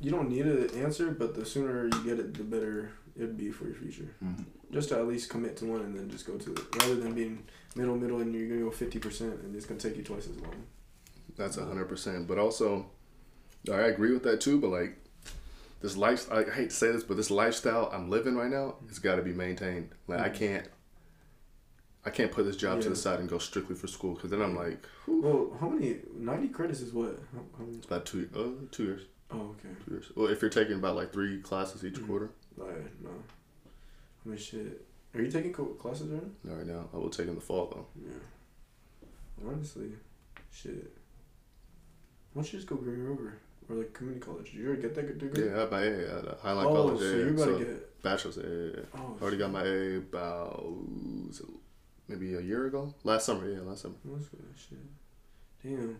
you don't need an answer, but the sooner you get it, the better it'd be for your future. Mm-hmm. Just to at least commit to one and then just go to it, rather than being middle middle and you're gonna go fifty percent and it's gonna take you twice as long. That's a hundred percent. But also, I agree with that too. But like this life, I hate to say this, but this lifestyle I'm living right now, it's got to be maintained. Like I Mhm. can't, I can't put this job to the side and go strictly for school because then I'm like, Well, how many ninety credits is what? How, how many? it's about two, uh, two years, Oh, okay. Well, if you're taking about like three classes each Mhm. quarter, Like, no. I mean, shit. Are you taking classes right now? not right now, I will take in the fall though. Yeah. Honestly, shit. Why don't you just go Green River or like community college? Did you already get that degree? Yeah, I have my A at Highline oh, College. so you're about so to get. bachelor's. Yeah, yeah, yeah. Oh, Already got my A about maybe a year ago, last summer. Yeah, last summer. That's good shit. Damn.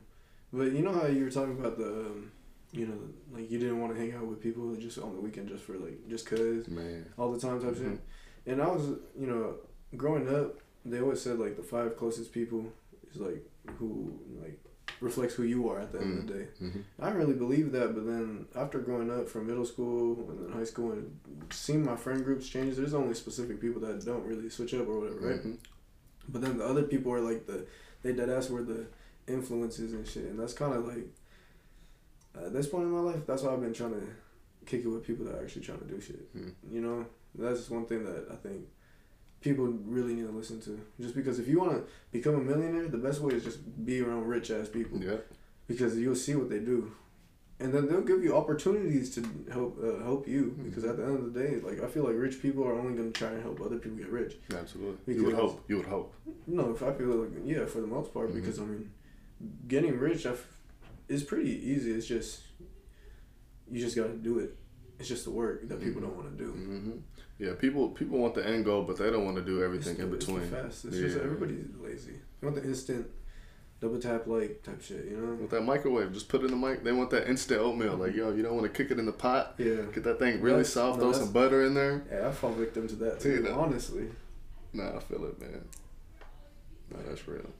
But you know how you were talking about the, um, you know, like you didn't want to hang out with people just on the weekend just for like just cause Man, all the time type Mhm. shit. And I was, you know, growing up, they always said like the five closest people is like who like reflects who you are at the end of the day. hmm I really believe that, but then after growing up from middle school and then high school and seeing my friend groups change, there's only specific people that don't really switch up or whatever, right? Mhm. But then the other people are like the they dead ass were the influences and shit, and that's kind of like at this point in my life, that's why I've been trying to kick it with people that are actually trying to do shit. Mhm. You know, that's just one thing that I think people really need to listen to. Just because if you want to become a millionaire, the best way is just be around rich ass people Yeah. because you'll see what they do, and then they'll give you opportunities to help uh, help you. Mm-hmm. Because at the end of the day, like I feel like rich people are only gonna try and help other people get rich. Absolutely. you would hope. You would hope. No, if I feel like yeah, for the most part, Mhm. because I mean, getting rich I f- is pretty easy. It's just you just gotta do it. It's just the work that people Mhm. don't want to do. hmm Yeah, people people want the end goal, but they don't want to do everything It's in the- it's the between. fast. It's just Yeah. everybody's lazy. They want the instant double tap like type shit. You know? With that microwave, just put it in the mic. They want that instant oatmeal. Like, yo, you don't want to cook it in the pot. Yeah. Get that thing really That's- soft. no, throw some butter in there. Yeah, I fall victim to that You too. know. Honestly. Nah, I feel it, man. Nah, that's real.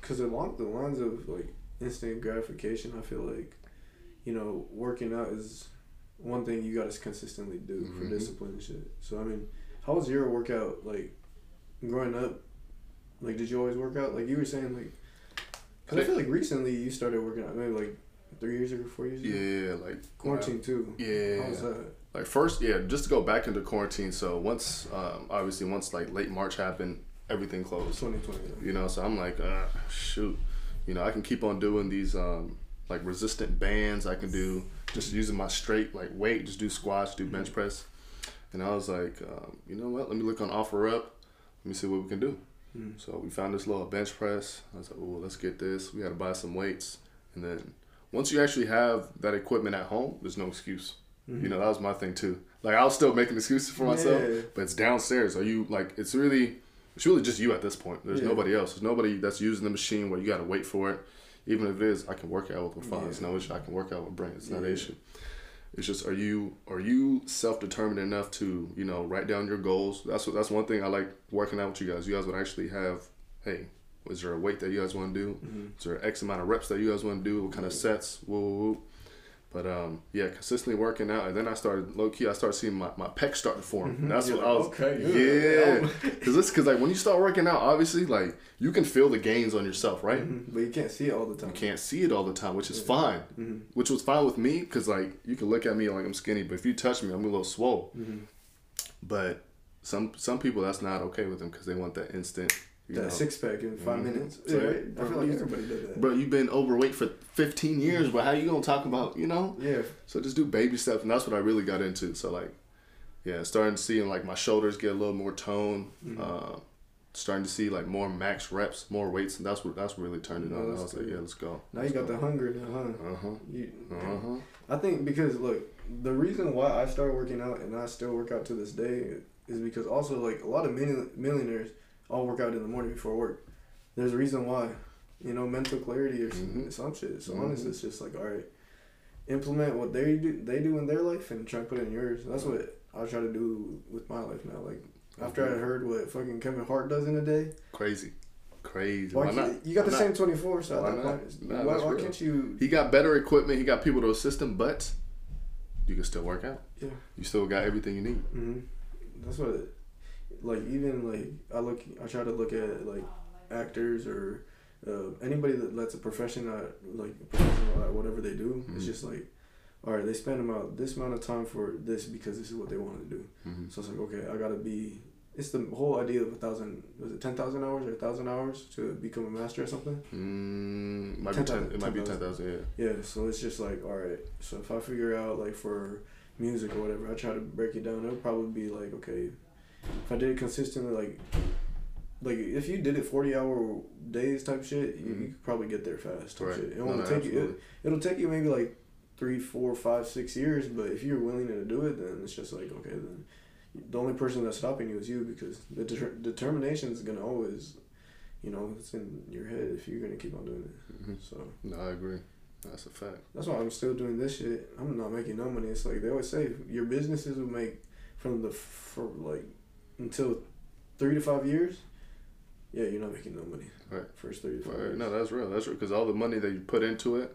Because along the lines of like instant gratification, I feel like, you know, working out is one thing you gotta consistently do for Mhm. discipline and shit. So I mean, how was your workout like growing up? Like, did you always work out? Like you were saying, like, because I feel like recently you started working out, maybe like three years ago, four years ago. Yeah, like Quarantine too. Yeah. How was that? Like first, yeah, just to go back into quarantine. So once, um, obviously, once like late March happened, everything closed. Twenty twenty. You know, so I'm like, uh, shoot, you know, I can keep on doing these um, like resistant bands. I can do just using my straight like weight, just do squats, do bench press. And I was like, um, you know what? Let me look on OfferUp. Let me see what we can do. Mm. So we found this little bench press. I was like, oh, let's get this. We got to buy some weights. And then once you actually have that equipment at home, there's no excuse. You know, that was my thing too. Like I was still making excuses for myself, Yeah. but it's downstairs. Are you like? It's really, it's really just you at this point. There's Yeah. nobody else. There's nobody that's using the machine where you got to wait for it. Even if it is, I can work out with. It's Yeah. no issue. I can work out with Brent. It's not Yeah. an issue. It's just are you are you self determined enough to you know write down your goals? That's what that's one thing I like working out with you guys. You guys would actually have, hey, is there a weight that you guys want to do? Mhm. Is there X amount of reps that you guys want to do? What kind of sets? Woo, woo, woo. But um, yeah, consistently working out, and then I started low key. I started seeing my, my pecs start to form. And that's You're what like, I was. okay, yeah, yeah. because it's because like when you start working out, obviously like you can feel the gains on yourself, right? Mhm. But you can't see it all the time. You can't see it all the time, which is fine. Mhm. Which was fine with me because like you can look at me like I'm skinny, but if you touch me, I'm a little swole. Mhm. But some some people that's not okay with them because they want that instant. You That know. six pack in 5 Mhm. minutes. So, Yeah, right? I feel like everybody did that. Bro, you've been overweight for 15 years, but how you gonna talk about you know? yeah. So just do baby steps, and that's what I really got into. So like, yeah, starting to see like my shoulders get a little more tone. Mhm. Uh, starting to see like more max reps, more weights, and that's what that's really turned it No, on. I was like, yeah, let's go. Now you got the hunger now, huh? Uh huh. Uh huh. I think because look, the reason why I started working out and I still work out to this day is because also like a lot of million, millionaires all work out in the morning before work. There's a reason why, you know, mental clarity or some, Mhm. some shit. So Mhm. honestly, it's just like all right, implement what they do they do in their life and try to put it in yours. That's what I try to do with my life now. Like after I Mhm. heard what fucking Kevin Hart does in a day, Crazy, crazy. Why Why not? you got the Why same twenty four, so Why not? Nah, why, why can't you? He got better equipment. He got people to assist him, but you can still work out. Yeah. You still got everything you need. hmm That's what, it, like even like I look, I try to look at like actors or uh, anybody that lets a profession at like professional at whatever they do. It's Mhm. just like, all right, they spend about this amount of time for this because this is what they want to do. hmm So it's like, okay, I gotta be. It's the whole idea of a thousand. Was it ten thousand hours or a thousand hours to become a master or something? Mm, might be 10, 10,000, it might be 10,000. 10,000, yeah. Yeah. So it's just like, all right. So if I figure out like for music or whatever, I try to break it down. It'll probably be like, okay, if I did it consistently, like, like if you did it forty hour days type shit, you, you Mhm. could probably get there fast. Type Right. shit. It No, take you. It, it'll take you maybe like three, four, five, six years. But if you're willing to do it, then it's just like okay, then the only person that's stopping you is you because the deter- determination is gonna always, you know, it's in your head if you're gonna keep on doing it. Mhm. So No, I agree. That's a fact. that's why I'm still doing this shit. I'm not making no money. It's like they always say, your businesses will make from the for like until three to five years. Yeah, you're not making no money. Right. First three to five Right. years. No, that's real. That's real. Because all the money that you put into it,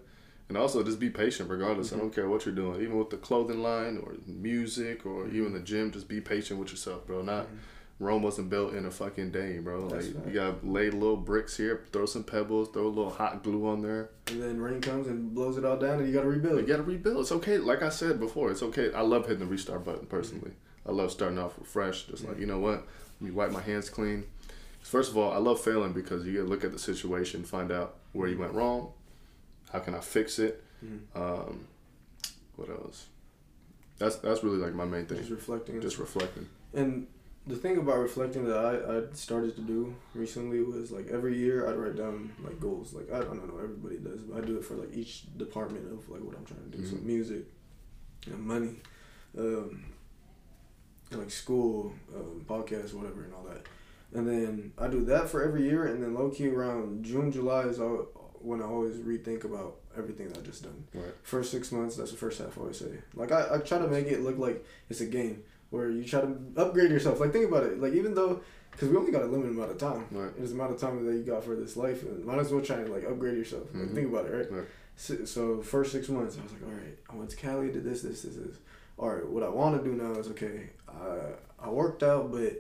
and also just be patient regardless. Mhm. I don't care what you're doing, even with the clothing line or music or even the gym. Just be patient with yourself, bro. Not Mhm. Rome wasn't built in a fucking day, bro. That's like right. you gotta lay little bricks here, throw some pebbles, throw a little hot glue on there. And then rain comes and blows it all down, and you gotta rebuild. You gotta rebuild. It's okay. Like I said before, it's okay. I love hitting the restart button personally. I love starting off fresh. Just like you know what, let me wipe my hands clean. First of all, I love failing because you get to look at the situation, find out where you went wrong, how can I fix it. Mhm. Um, what else? That's that's really like my main thing. Just reflecting. Just reflecting. And the thing about reflecting that I, I started to do recently was like every year I'd write down like goals. Like I don't know, everybody does, but I do it for like each department of like what I'm trying to do. So Mhm. music, and money, um, like school, um, podcast, whatever, and all that. And then I do that for every year, and then low key around June, July is all, when I always rethink about everything that I just done. Right. First six months, that's the first half I always say. Like I, I try to make it look like it's a game where you try to upgrade yourself. Like think about it. Like even though, because we only got a limited amount of time. Right. It's the amount of time that you got for this life, and might as well try to like upgrade yourself. Like Mhm. think about it, right? Right. So, so first six months, I was like, all right, I went to Cali, did this, this, this, this. All right, what I want to do now is okay. I I worked out, but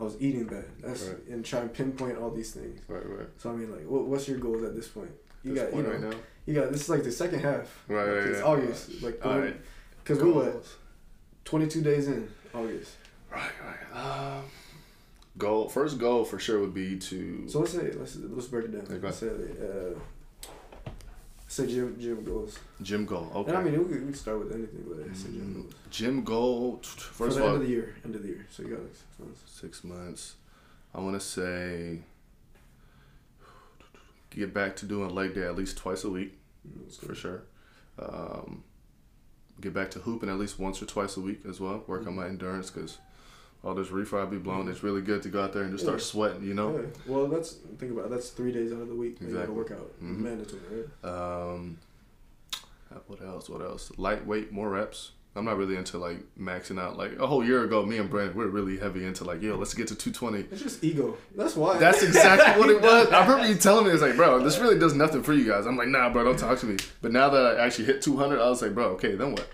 I was eating bad. That's Right. and try and pinpoint all these things. Right. Right. So I mean, like, what, what's your goals at this point? You This got, point you know, right now. you got. This is like the second half. Right. Like, right, it's yeah. August. Like, All right. because we what? Twenty two days in August. Right. Right. Um, goal. First goal for sure would be to. So let's say let's let's break it down. Okay. Let's say uh, say gym gym goals. Gym goal. Okay. And I mean, we could, start with anything, but let's say gym Mm, goals. Gym goal. For First the of all, end of the year, end of the year. So you got like six months. six months. I want to say get back to doing leg day at least twice a week Mm, for go. sure. Um, get back to hooping at least once or twice a week as well. Work on my endurance because all this reefer I be blowing. It's really good to go out there and just start Yeah. sweating. You know. Yeah. Well, that's think about it. That's three days out of the week. that You gotta Exactly. work out. Mhm. Mandatory, right? Um, what else? What else? Lightweight, more reps. I'm not really into like maxing out. Like a whole year ago, me and Brent, we are really heavy into like, yo, let's get to 220. It's just ego. That's why. That's exactly what it was. I remember you telling me, it's like, bro, this really does nothing for you guys. I'm like, nah, bro, don't talk to me. But now that I actually hit 200, I was like, bro, okay, then what?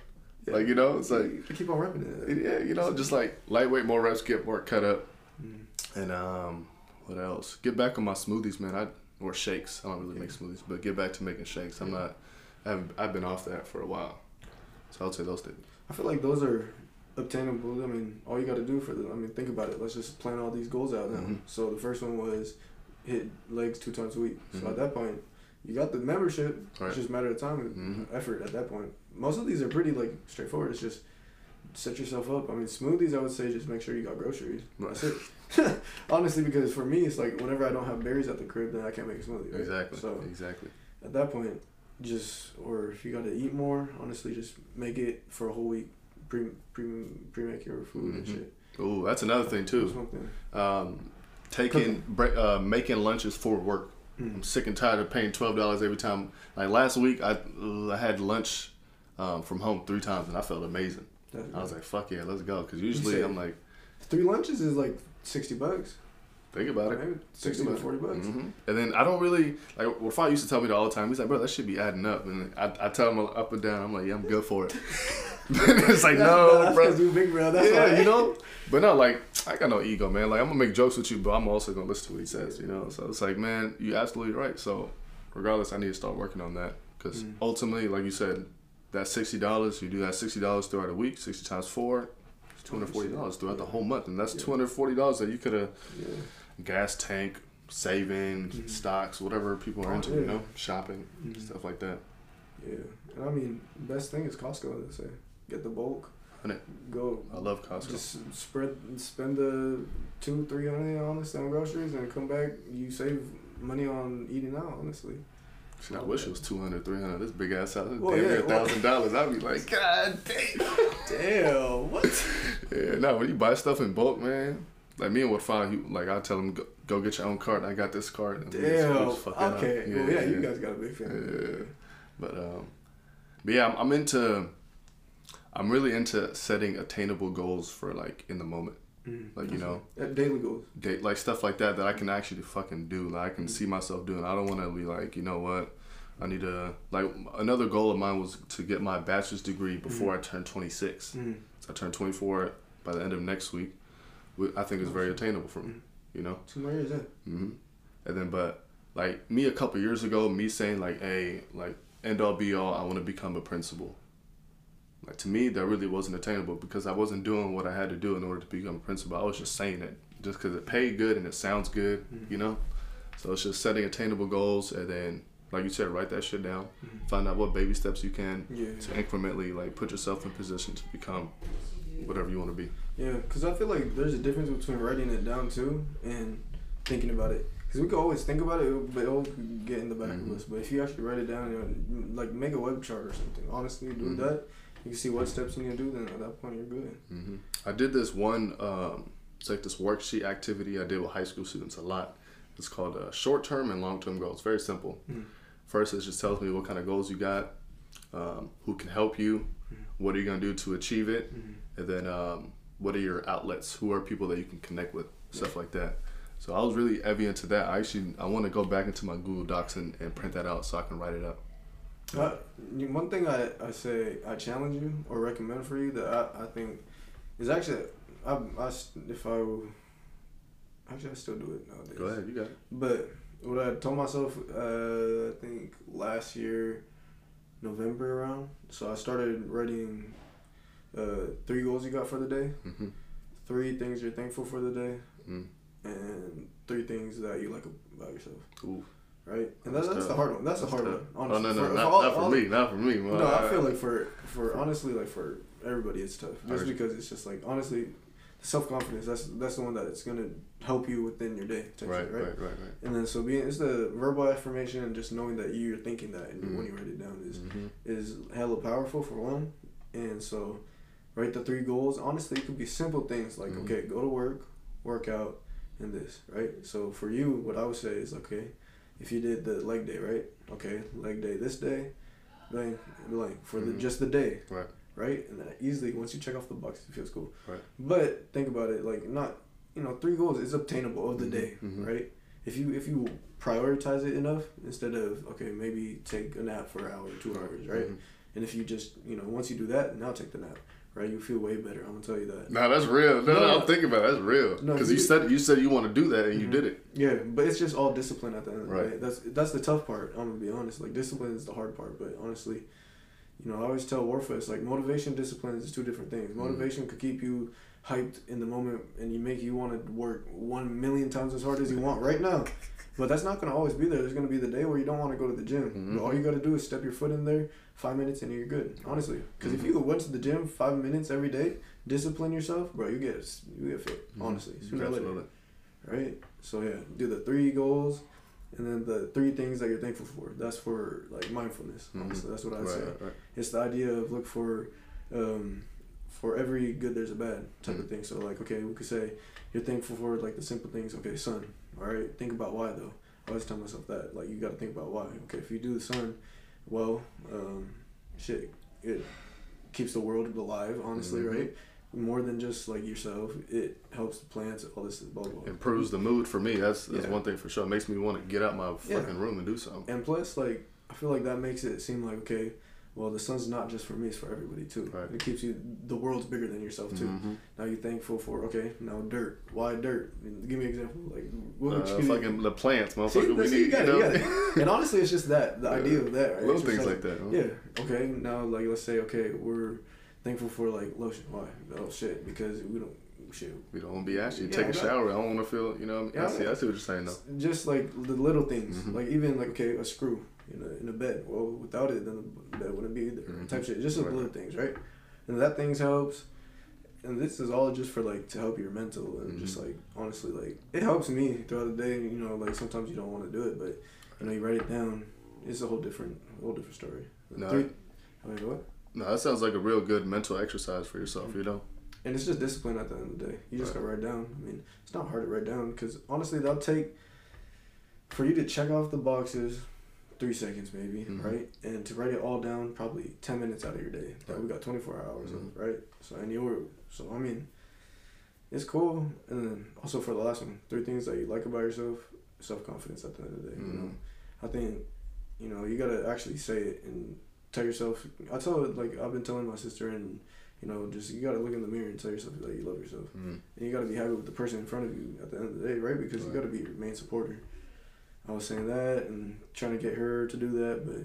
Yeah. Like, you know, it's like, you keep on repping it. yeah, you know, just like lightweight, more reps, get more cut up. Mm. And um, what else? Get back on my smoothies, man. I or shakes. I don't really make smoothies, but get back to making shakes. I'm not. I haven't, I've been off that for a while, so I'll say those things. I feel like those are obtainable. I mean, all you got to do for them. I mean, think about it. Let's just plan all these goals out now. Mhm. So the first one was hit legs two times a week. So Mhm. at that point, you got the membership. Right. It's just a matter of time and Mhm. effort at that point. Most of these are pretty like straightforward. It's just set yourself up. I mean, smoothies. I would say just make sure you got groceries. That's it. Honestly, because for me, it's like whenever I don't have berries at the crib, then I can't make a smoothie. Right? Exactly. So exactly. at that point, just or if you got to eat more, honestly, just make it for a whole week. Pre pre pre make your food and Mhm. shit. Ooh, that's another thing too. Um, taking bre- uh, making lunches for work. I'm Mm. sick and tired of paying twelve dollars every time. Like last week, I I had lunch um, from home three times, and I felt amazing. That's I was like, "Fuck yeah, let's go!" Because usually I'm like, three lunches is like sixty bucks. Think about it. Maybe sixty to forty bucks. hmm And then I don't really like what Father used to tell me all the time. He's like, bro, that should be adding up. And I, I tell him up and down. I'm like, yeah, I'm good for it. it's like, no, that's bro. you big bro. That's yeah, why. you know. But no, like I got no ego, man. Like I'm gonna make jokes with you, but I'm also gonna listen to what he says. You know. So it's like, man, you're absolutely right. So regardless, I need to start working on that because Mm. ultimately, like you said, that sixty dollars, you do that sixty dollars throughout a week, sixty times four. Two hundred forty dollars throughout the whole month, and that's two hundred forty dollars that you could have gas tank, saving, Mhm. stocks, whatever people are Oh, into, you know, shopping, Mhm. stuff like that. Yeah, and I mean, best thing is Costco. They say get the bulk. Go. I love Costco. Just spread, spend the two, three hundred honestly on groceries, and come back. You save money on eating out. Honestly. Shit, I wish it was 200, 300. This big ass house, Well, damn yeah, near thousand dollars. I'd be like, God damn. Damn. What? Yeah, no, when you buy stuff in bulk, man. Like me and what five, you like I tell them go, go get your own cart. I got this cart. and we just- we Damn. just fuck it up. Okay. yeah, you guys got a big family. Yeah. But um, but yeah, I'm, I'm into. I'm really into setting attainable goals for like in the moment, Mm. like you know, daily goals. date like stuff like that that I can actually fucking do. Like I can see myself doing. I don't want to be like, you know what, I need to like another goal of mine was to get my bachelor's degree before I turn 26. Mm. So I turn 24 by the end of next week. I think it's very attainable for me. You know. Two more years. Yeah. hmm And then, but like me a couple years ago, me saying like, hey, like end all be all, I want to become a principal. Like to me, that really wasn't attainable because I wasn't doing what I had to do in order to become a principal. I was just saying it just because it paid good and it sounds good, Mhm. you know. So it's just setting attainable goals and then, like you said, write that shit down. Mhm. Find out what baby steps you can Yeah. to incrementally like put yourself in position to become whatever you want to be. Yeah, because I feel like there's a difference between writing it down too and thinking about it. Because we can always think about it, but it'll get in the back Mhm. of us. But if you actually write it down, you know, like make a web chart or something. Honestly, do Mhm. that. You can see what steps you to do. Then at that point, you're good. hmm I did this one, um, it's like this worksheet activity I did with high school students a lot. It's called uh, short term and long term goals. Very simple. Mhm. First, it just tells me what kind of goals you got, um, who can help you, Mhm. what are you going to do to achieve it, Mm-hmm. and then um, what are your outlets, who are people that you can connect with, stuff like that. So I was really heavy into that. I actually I want to go back into my Google Docs and, and print that out so I can write it up. Uh, one thing I, I say I challenge you or recommend for you that I, I think is actually I, I if I actually I still do it nowadays. Go ahead, you got it. But what I told myself, uh, I think last year, November around. So I started writing uh, three goals you got for the day, hmm three things you're thankful for the day, Mm. and three things that you like about yourself. Ooh. Right, and That's that's, the hard one. That's the hard tough. one. Oh Honestly. no no For- not, for all- not for all- me not for me. No, I feel like for for honestly like for everybody it's tough just because it's just like honestly, self confidence. That's that's the one that it's gonna help you within your day. essentially, right, right, right, right. And then so being it's the verbal affirmation and just knowing that you're thinking that and Mhm. when you write it down is hmm is hella powerful for one. And so write the three goals. Honestly, it could be simple things like Mhm. okay, go to work, work out, and this right. So for you, what I would say is okay, if you did the leg day right, okay, leg day this day, blank blank for the Mhm. just the day Right. right, and then easily once you check off the box, it feels cool. Right. But think about it like not you know three goals is obtainable of the Mhm. day Mhm. right if you if you prioritize it enough instead of okay maybe take a nap for an hour two hours right Mhm. and if you just you know once you do that now take the nap right you feel way better i'm gonna tell you that No, that's real. No, No, no, no. I'm thinking about it. That's real. No, Because you you said you said you want to do that and you Mhm. did it. yeah but it's just all discipline at the end of the Right. day that's that's the tough part i'm gonna be honest like discipline is the hard part but honestly you know i always tell warfest like motivation discipline is two different things Mhm. motivation could keep you hyped in the moment and you make you want to work one million times as hard as you want right now but that's not going to always be there there's going to be the day where you don't want to go to the gym Mhm. all you got to do is step your foot in there five minutes and you're good honestly because Mhm. if you went to the gym five minutes every day discipline yourself bro you get you get fit honestly sooner or Absolutely. right? So yeah, do the three goals, and then the three things that you're thankful for. That's for like mindfulness. Mhm. Honestly, that's what I'd Right, say. right. It's the idea of look for, um, for every good there's a bad type of Mhm. thing. So like okay, we could say you're thankful for like the simple things. Okay, sun. All right, think about why though. I always tell myself that like you got to think about why. Okay, if you do the sun, well, um, shit, it keeps the world alive. Honestly, Mhm. right? more than just like yourself. It helps the plants, all this blah blah. blah. Improves the mood for me. That's that's Yeah. one thing for sure. It makes me want to get out my Yeah. fucking room and do something. And plus, like I feel like that makes it seem like okay, well the sun's not just for me; it's for everybody too. Right. It keeps you. The world's bigger than yourself too. Mhm. Now you're thankful for okay. Now dirt. Why dirt? Give me an example. Like what Uh, you fucking the plants, See, motherfucker. we need, you got you it, you got. And honestly, it's just that the Yeah. idea of that. Right? Little things like that. huh? Yeah. Okay. Now, like, let's say, okay, we're thankful for like lotion. Why? Oh shit, because we don't shit. We don't want to be ashy. Yeah, Take a shower. I don't want to feel. You know. Yeah, I see. I see what you're saying though. Just like the little things, Mhm. like even like okay, a screw in a in a bed. Well, without it, then the bed wouldn't be there. Mhm. Type shit. Just Right. little things, right? And that things helps. And this is all just for like to help your mental and just Mhm. like honestly like it helps me throughout the day. You know, like sometimes you don't want to do it, but you know you write it down. It's a whole different, whole different story. No. Three- I mean, what? No, that sounds like a real good mental exercise for yourself. You know. And it's just discipline at the end of the day. You just Right. gotta write down. I mean, it's not hard to write down because honestly, that'll take for you to check off the boxes, three seconds maybe, Mhm. right? And to write it all down, probably ten minutes out of your day. That Right. we got twenty four hours Mhm. of, right? So and you so I mean, it's cool. And then also for the last one, three things that you like about yourself, self confidence at the end of the day. You know, Mhm. I think, you know, you gotta actually say it and tell yourself. I tell it like I've been telling my sister and. You know, just you gotta look in the mirror and tell yourself that you love yourself. Mm. And you got to be happy with the person in front of you at the end of the day, right? Because you got to be your main supporter. I was saying that and trying to get her to do that, but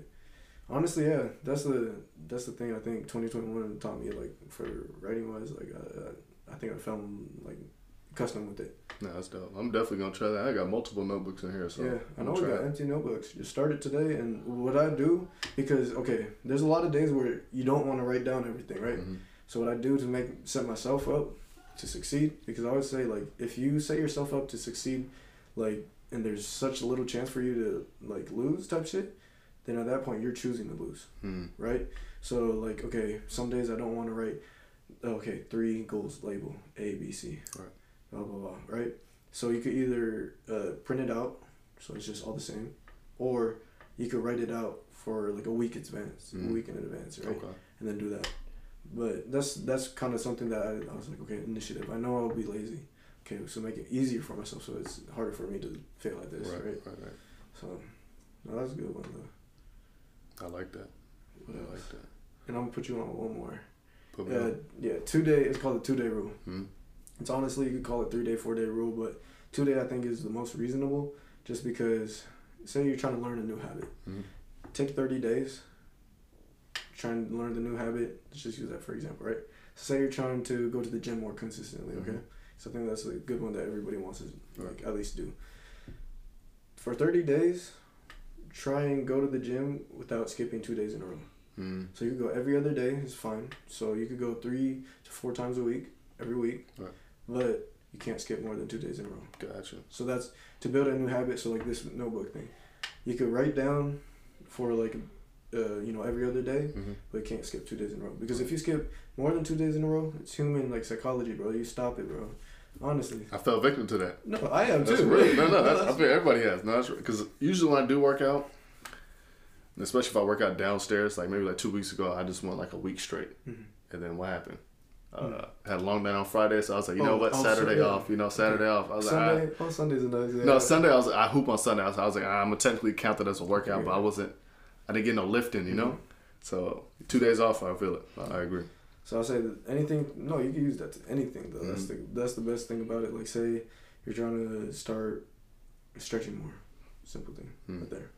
honestly, yeah, that's the that's the thing I think 2021 taught me like for writing wise, like I, I think I found like custom with it. No, that's dope. I'm definitely gonna try that. I got multiple notebooks in here, so yeah, I know we got it. empty notebooks. Just start it today, and what I do because okay, there's a lot of days where you don't want to write down everything, right? Mhm. So what I do to make set myself up to succeed, because I always say like if you set yourself up to succeed, like and there's such a little chance for you to like lose type shit, then at that point you're choosing to lose, Mm. right? So like okay, some days I don't want to write, okay, three goals label A B C, Right. blah blah blah, right? So you could either uh, print it out, so it's just all the same, or you could write it out for like a week in advance, Mhm. a week in advance, right? Okay. and then do that. But that's that's kind of something that I, I was like, okay, initiative. I know I'll be lazy. Okay, so make it easier for myself, so it's harder for me to fail at this, Right, right? right, right. So, no, that's a good one though. I like that. What I else? like that. And I'm gonna put you on one more. Put me Yeah, on. yeah, two day. It's called the two day rule. Mm. It's honestly you could call it three day, four day rule, but two day I think is the most reasonable, just because say you're trying to learn a new habit, Mm. take thirty days. Trying to learn the new habit. Let's just use that for example, right? Say you're trying to go to the gym more consistently, okay? Mhm. So I think that's a good one that everybody wants to like at least do. For thirty days, try and go to the gym without skipping two days in a row. Mm. So you could go every other day is fine. So you could go three to four times a week, every week. Right. But you can't skip more than two days in a row. Gotcha. So that's to build a new habit. So like this notebook thing, you could write down for like, uh, you know, every other day, Mm-hmm. but you can't skip two days in a row. Because if you skip more than two days in a row, it's human like psychology, bro. You stop it, bro. Honestly. I fell victim to that. No, I am That's too. real. No, no, that's, I think everybody has. No, that's because usually when I do work out, especially if I work out downstairs, like maybe like two weeks ago, I just went like a week straight, Mhm. and then what happened? Uh, had a long night on Friday, so I was like, you know Oh, what, oh, Saturday so- off. You know, Saturday off. I was like, Sunday, oh Sunday's a nice day. no, Sunday I was I hoop on Sunday. I was, I was like, I'm gonna technically count that as a workout, but I wasn't. I didn't get no lifting, you know. So two days off, I feel it. I, I agree. So I'll say that anything. No, you can use that to anything though. That's the Mm-hmm. that's the best thing about it. Like say you're trying to start stretching more, simple thing Mm. right there.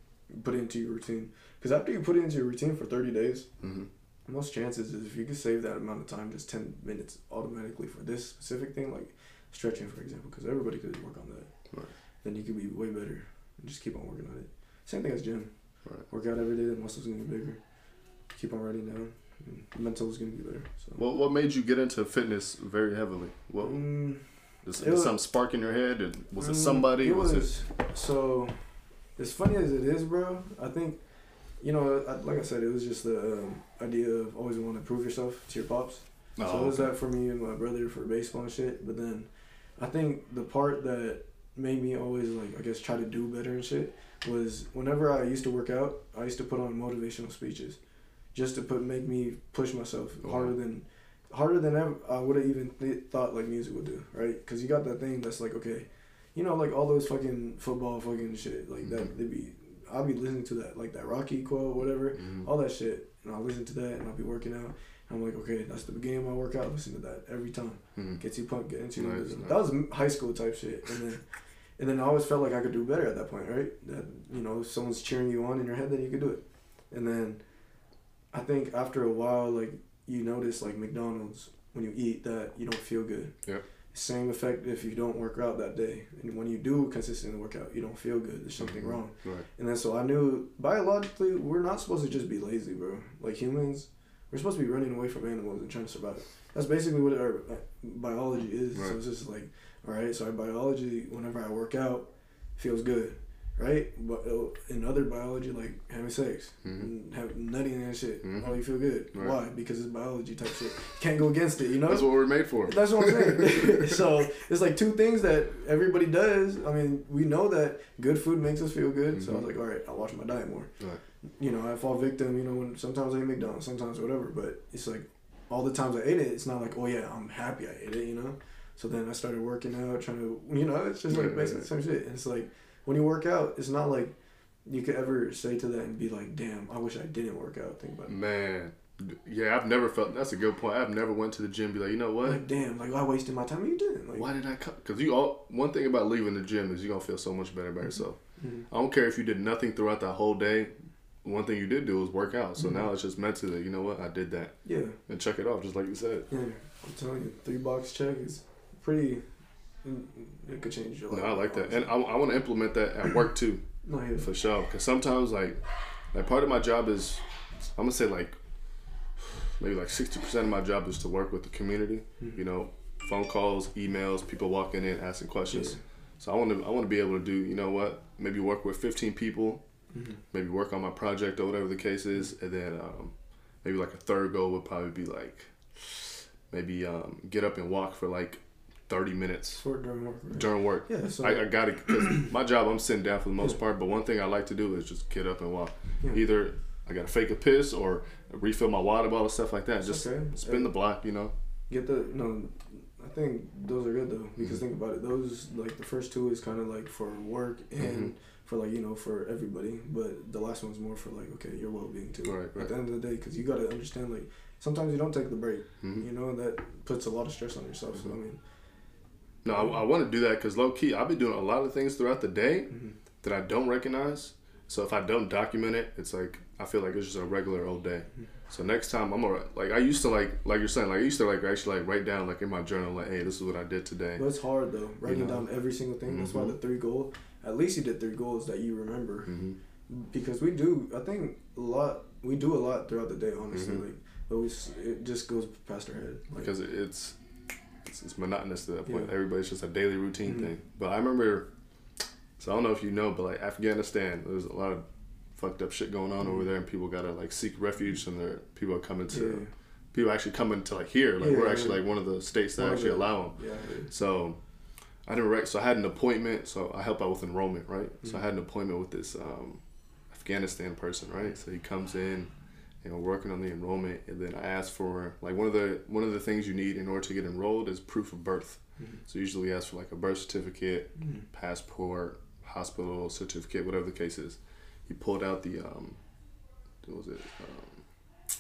Put it into your routine. Because after you put it into your routine for thirty days, hmm most chances is if you could save that amount of time, just ten minutes automatically for this specific thing, like stretching for example, because everybody could work on that. Right. Then you could be way better and just keep on working on it. Same thing as gym. Right. Work out every day, the muscles gonna get bigger. Keep on writing down. Mental is gonna be better. So. What What made you get into fitness very heavily? What Mm, is, It did was- some spark in your head? And was it Mm, somebody? It was, was, so. As funny as it is, bro, I think, you know, I, like I said, it was just the um, idea of always wanting to prove yourself to your pops. it? so Oh, it was okay. that for me and my brother for baseball and shit. But then, I think the part that made me always like I guess try to do better and shit was whenever I used to work out, I used to put on motivational speeches, just to put make me push myself Wow. harder than harder than ever I would have even th- thought like music would do, right? Because you got that thing that's like okay, you know, like all those fucking football fucking shit like that. Mhm. They be I'll be listening to that like that Rocky quote, whatever, Mhm. all that shit, and I'll listen to that and I'll be working out. I'm like, okay, that's the beginning of my workout. Listen to that every time. Mhm. Gets you pumped, get into Nice, nice. That was high school type shit, and then. And then I always felt like I could do better at that point, right? That you know, if someone's cheering you on in your head, then you could do it. And then, I think after a while, like you notice, like McDonald's, when you eat that, you don't feel good. Yep. Same effect if you don't work out that day, and when you do consistently work out, you don't feel good. There's something Mhm. wrong. Right. And then so I knew biologically we're not supposed to just be lazy, bro. Like humans, we're supposed to be running away from animals and trying to survive. That's basically what our uh, biology is. Right. So it's just like, all right. So our biology, whenever I work out, feels good, right? But uh, in other biology, like having sex, Mhm. and have nutting and shit, Mhm. oh, you feel good. Right. Why? Because it's biology type shit. Can't go against it, you know. That's what we're made for. That's what I'm saying. so it's like two things that everybody does. I mean, we know that good food makes us feel good. So I was Mhm. like, all right, I'll watch my diet more. Right. You know, I fall victim. You know, when sometimes I eat McDonald's, sometimes whatever. But it's like all the times I ate it, it's not like, oh yeah, I'm happy I ate it. You know. So then I started working out, trying to, you know, it's just like basically the same shit. And it's like when you work out, it's not like you could ever say to that and be like, damn, I wish I didn't work out. Think about it. Man, yeah, I've never felt. That's a good point. I've never went to the gym and be like, you know what? Like damn, like I wasted my time. You didn't. Like, Why did I come? Because you all one thing about leaving the gym is you're gonna feel so much better about yourself. Mhm. I don't care if you did nothing throughout that whole day. One thing you did do was work out. So Mhm. now it's just mentally, you know what? I did that Yeah. and check it off, just like you said. Yeah, I'm telling you, three box check is pretty. It could change your life. No, I like that, and I, I want to implement that at work too, no, yeah. for sure. Because sometimes, like, like part of my job is, I'm gonna say like, maybe like sixty percent of my job is to work with the community. Mhm. You know, phone calls, emails, people walking in asking questions. Yeah. So I want to I want to be able to do you know what maybe work with 15 people, Mhm. maybe work on my project or whatever the case is, and then um, maybe like a third goal would probably be like maybe um, get up and walk for like 30 minutes Short during work. Right? during work. Yeah, so I, I got it because my job I'm sitting down for the most part, but one thing I like to do is just get up and walk. Yeah. Either I got to fake a piss or refill my water bottle, stuff like that. Just okay. spin the block, you know. get the no. I think those are good though because Mhm. think about it. Those like the first two is kind of like for work and Mhm. for like you know for everybody, but the last one's more for like okay your well being too. Right, At the end of the day, because you got to understand like sometimes you don't take the break. Mhm. You know that puts a lot of stress on yourself. So I mean, No, I, I want to do that because low key, I've been doing a lot of things throughout the day mhm. that I don't recognize. So if I don't document it, it's like I feel like it's just a regular old day. Mhm. So next time I'm gonna like I used to like like you're saying like I used to like actually like write down like in my journal like hey this is what I did today. But it's hard though, writing know? down every single thing. That's why the three goal. At least you did three goals that you remember, hmm because we do. I think a lot. We do a lot throughout the day, honestly. Mhm. Like, but we, it just goes past our head. Like, Because it's, it's it's monotonous to that point. Yeah. Everybody's just a daily routine Mhm. thing. But I remember, so I don't know if you know, but like Afghanistan, there's a lot of fucked up shit going on over Mhm. there, and people gotta like seek refuge, and there people are coming to. yeah, People actually coming to like here, like Yeah, we're actually like one of the states that actually allow them. yeah. So I didn't rec- so I had an appointment. So I help out with enrollment, right? So Mhm. I had an appointment with this um, Afghanistan person, right? So he comes in, you know, working on the enrollment, and then I asked for like one of the one of the things you need in order to get enrolled is proof of birth. Mhm. So usually we ask for like a birth certificate, Mhm. passport, hospital certificate, whatever the case is. He pulled out the um, what was it? Um,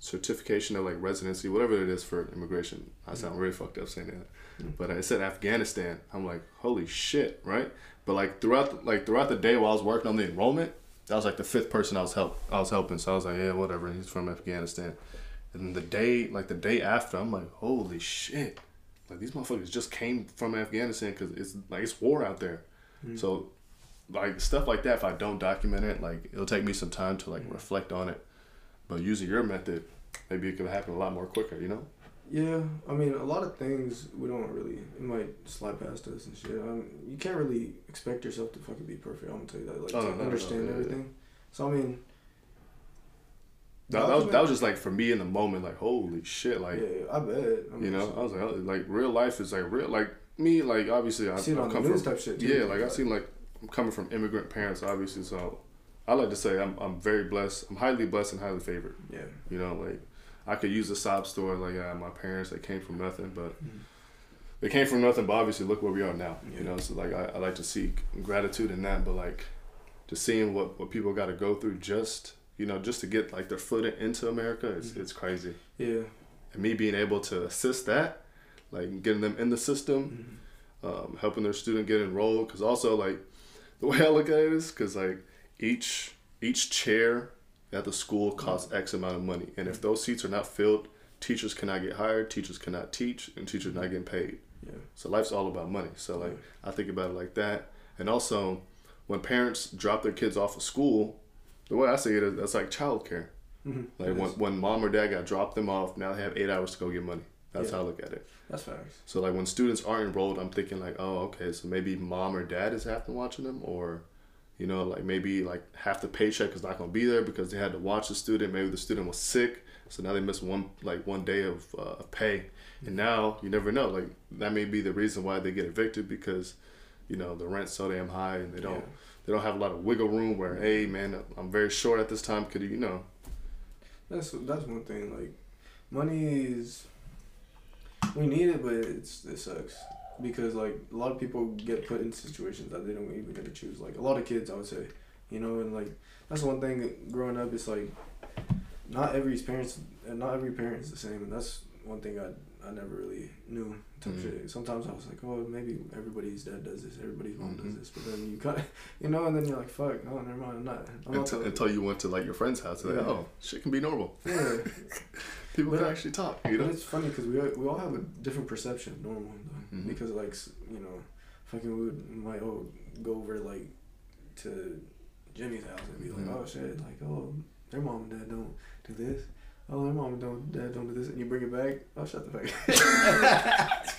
certification of like residency, whatever it is for immigration. I sound really fucked up saying that, Mhm. but it said Afghanistan. I'm like, holy shit, right? But like throughout the, like throughout the day while I was working on the enrollment, that was like the fifth person I was help I was helping. So I was like, yeah, whatever. He's from Afghanistan. And the day like the day after, I'm like, holy shit. Like these motherfuckers just came from Afghanistan because it's like it's war out there. Mhm. So, like stuff like that, if I don't document it, like it'll take me some time to like reflect on it. But using your method, maybe it could happen a lot more quicker. You know? Yeah, I mean, a lot of things we don't really. It might slide past us and shit. Um, you can't really expect yourself to fucking be perfect. I'm gonna tell you that. Like Oh, to no, no, no, understand yeah, yeah. everything. So I mean, That, that was that was just like for me in the moment, like holy shit, like yeah, I bet. I mean, you know, I was like, oh, like real life is like real, like me, like obviously I, I see it I've come from type shit. Too. yeah, like I've seen like I'm coming from immigrant parents, obviously, so I like to say I'm I'm very blessed, I'm highly blessed and highly favored. Yeah. You know, like I could use a sob story like yeah, my parents they came from nothing, but Mhm. they came from nothing. But obviously, look where we are now. You know, so like I, I like to see gratitude in that, but like just seeing what what people got to go through just you know just to get like their foot into America, it's Mhm. it's crazy. Yeah. And me being able to assist that, like getting them in the system, Mhm. um, helping their student get enrolled, because also like the way I look at it is because like each each chair at the school costs X amount of money, and if those seats are not filled, teachers cannot get hired, teachers cannot teach, and teachers not getting paid. Yeah. So life's all about money. So like I think about it like that, and also when parents drop their kids off of school, the way I see it is that's like childcare. Mhm. Like when, when mom or dad got dropped them off, now they have eight hours to go get money. That's Yeah. how I look at it. That's facts. So like when students aren't enrolled, I'm thinking like, oh, okay, so maybe mom or dad is to watching them, or you know, like maybe like half the paycheck is not gonna be there because they had to watch the student. Maybe the student was sick, so now they miss one like one day of, uh, pay, and now you never know. Like that may be the reason why they get evicted because you know the rent's so damn high and they don't Yeah. they don't have a lot of wiggle room. Where hey man, I'm very short at this time. Could you you know? That's that's one thing. Like, money is we need it, but it's it sucks because like a lot of people get put in situations that they don't even get to choose. Like a lot of kids, I would say, you know, and like that's one thing. Growing up, it's like not every parents and not every parent is the same, and that's one thing I I never really knew. Mhm. Sometimes I was like, oh, maybe everybody's dad does this, everybody's mom Mhm. does this, but then you kind of, you know, and then you're like, fuck, no, never mind, I'm not. I'm Until, the- until you went to like your friend's house, and like, oh, shit can be normal. yeah. People But can actually talk. You know. it's funny because we all, we all have a different perception of normal though. Mhm. Because like you know, fucking we would might oh go over like to Jimmy's house and be like, Mhm. oh shit, like oh their mom and dad don't do this. Oh, their mom and don't, dad don't do this, and you bring it back. Oh, shut the fuck.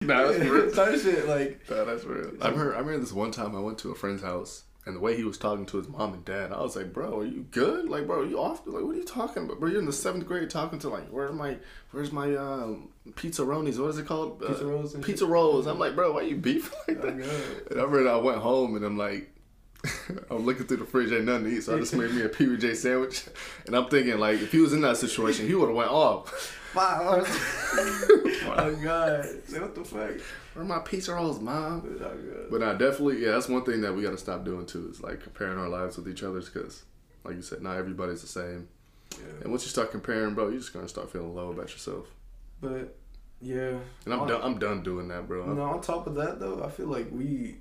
Nah, that's real. Type shit like. Nah, that's real. I remember, I remember this one time I went to a friend's house, and the way he was talking to his mom and dad, I was like, "Bro, are you good? Like, bro, are you off? Like, what are you talking about? Bro, you're in the seventh grade talking to like, where are my, where's my um, pizza rollies? What is it called? Uh, Pizza rolls and Pizza rolls. I'm like, bro, why you beefing like Oh, that? God. And I remember I went home and I'm like, I'm looking through the fridge, ain't nothing to eat, so I just made me a PBJ sandwich. And I'm thinking like, if he was in that situation, he would have went off. Wow. oh God. Say what the fuck? Where are my pizza rolls, mom? Oh, But I definitely, yeah, that's one thing that we got to stop doing too is like comparing our lives with each other's because, like you said, not everybody's the same. Yeah. And once you start comparing, bro, you're just gonna start feeling low about yourself. But yeah. And I'm On- done. I'm done doing that, bro. No, on top of that though, I feel like we,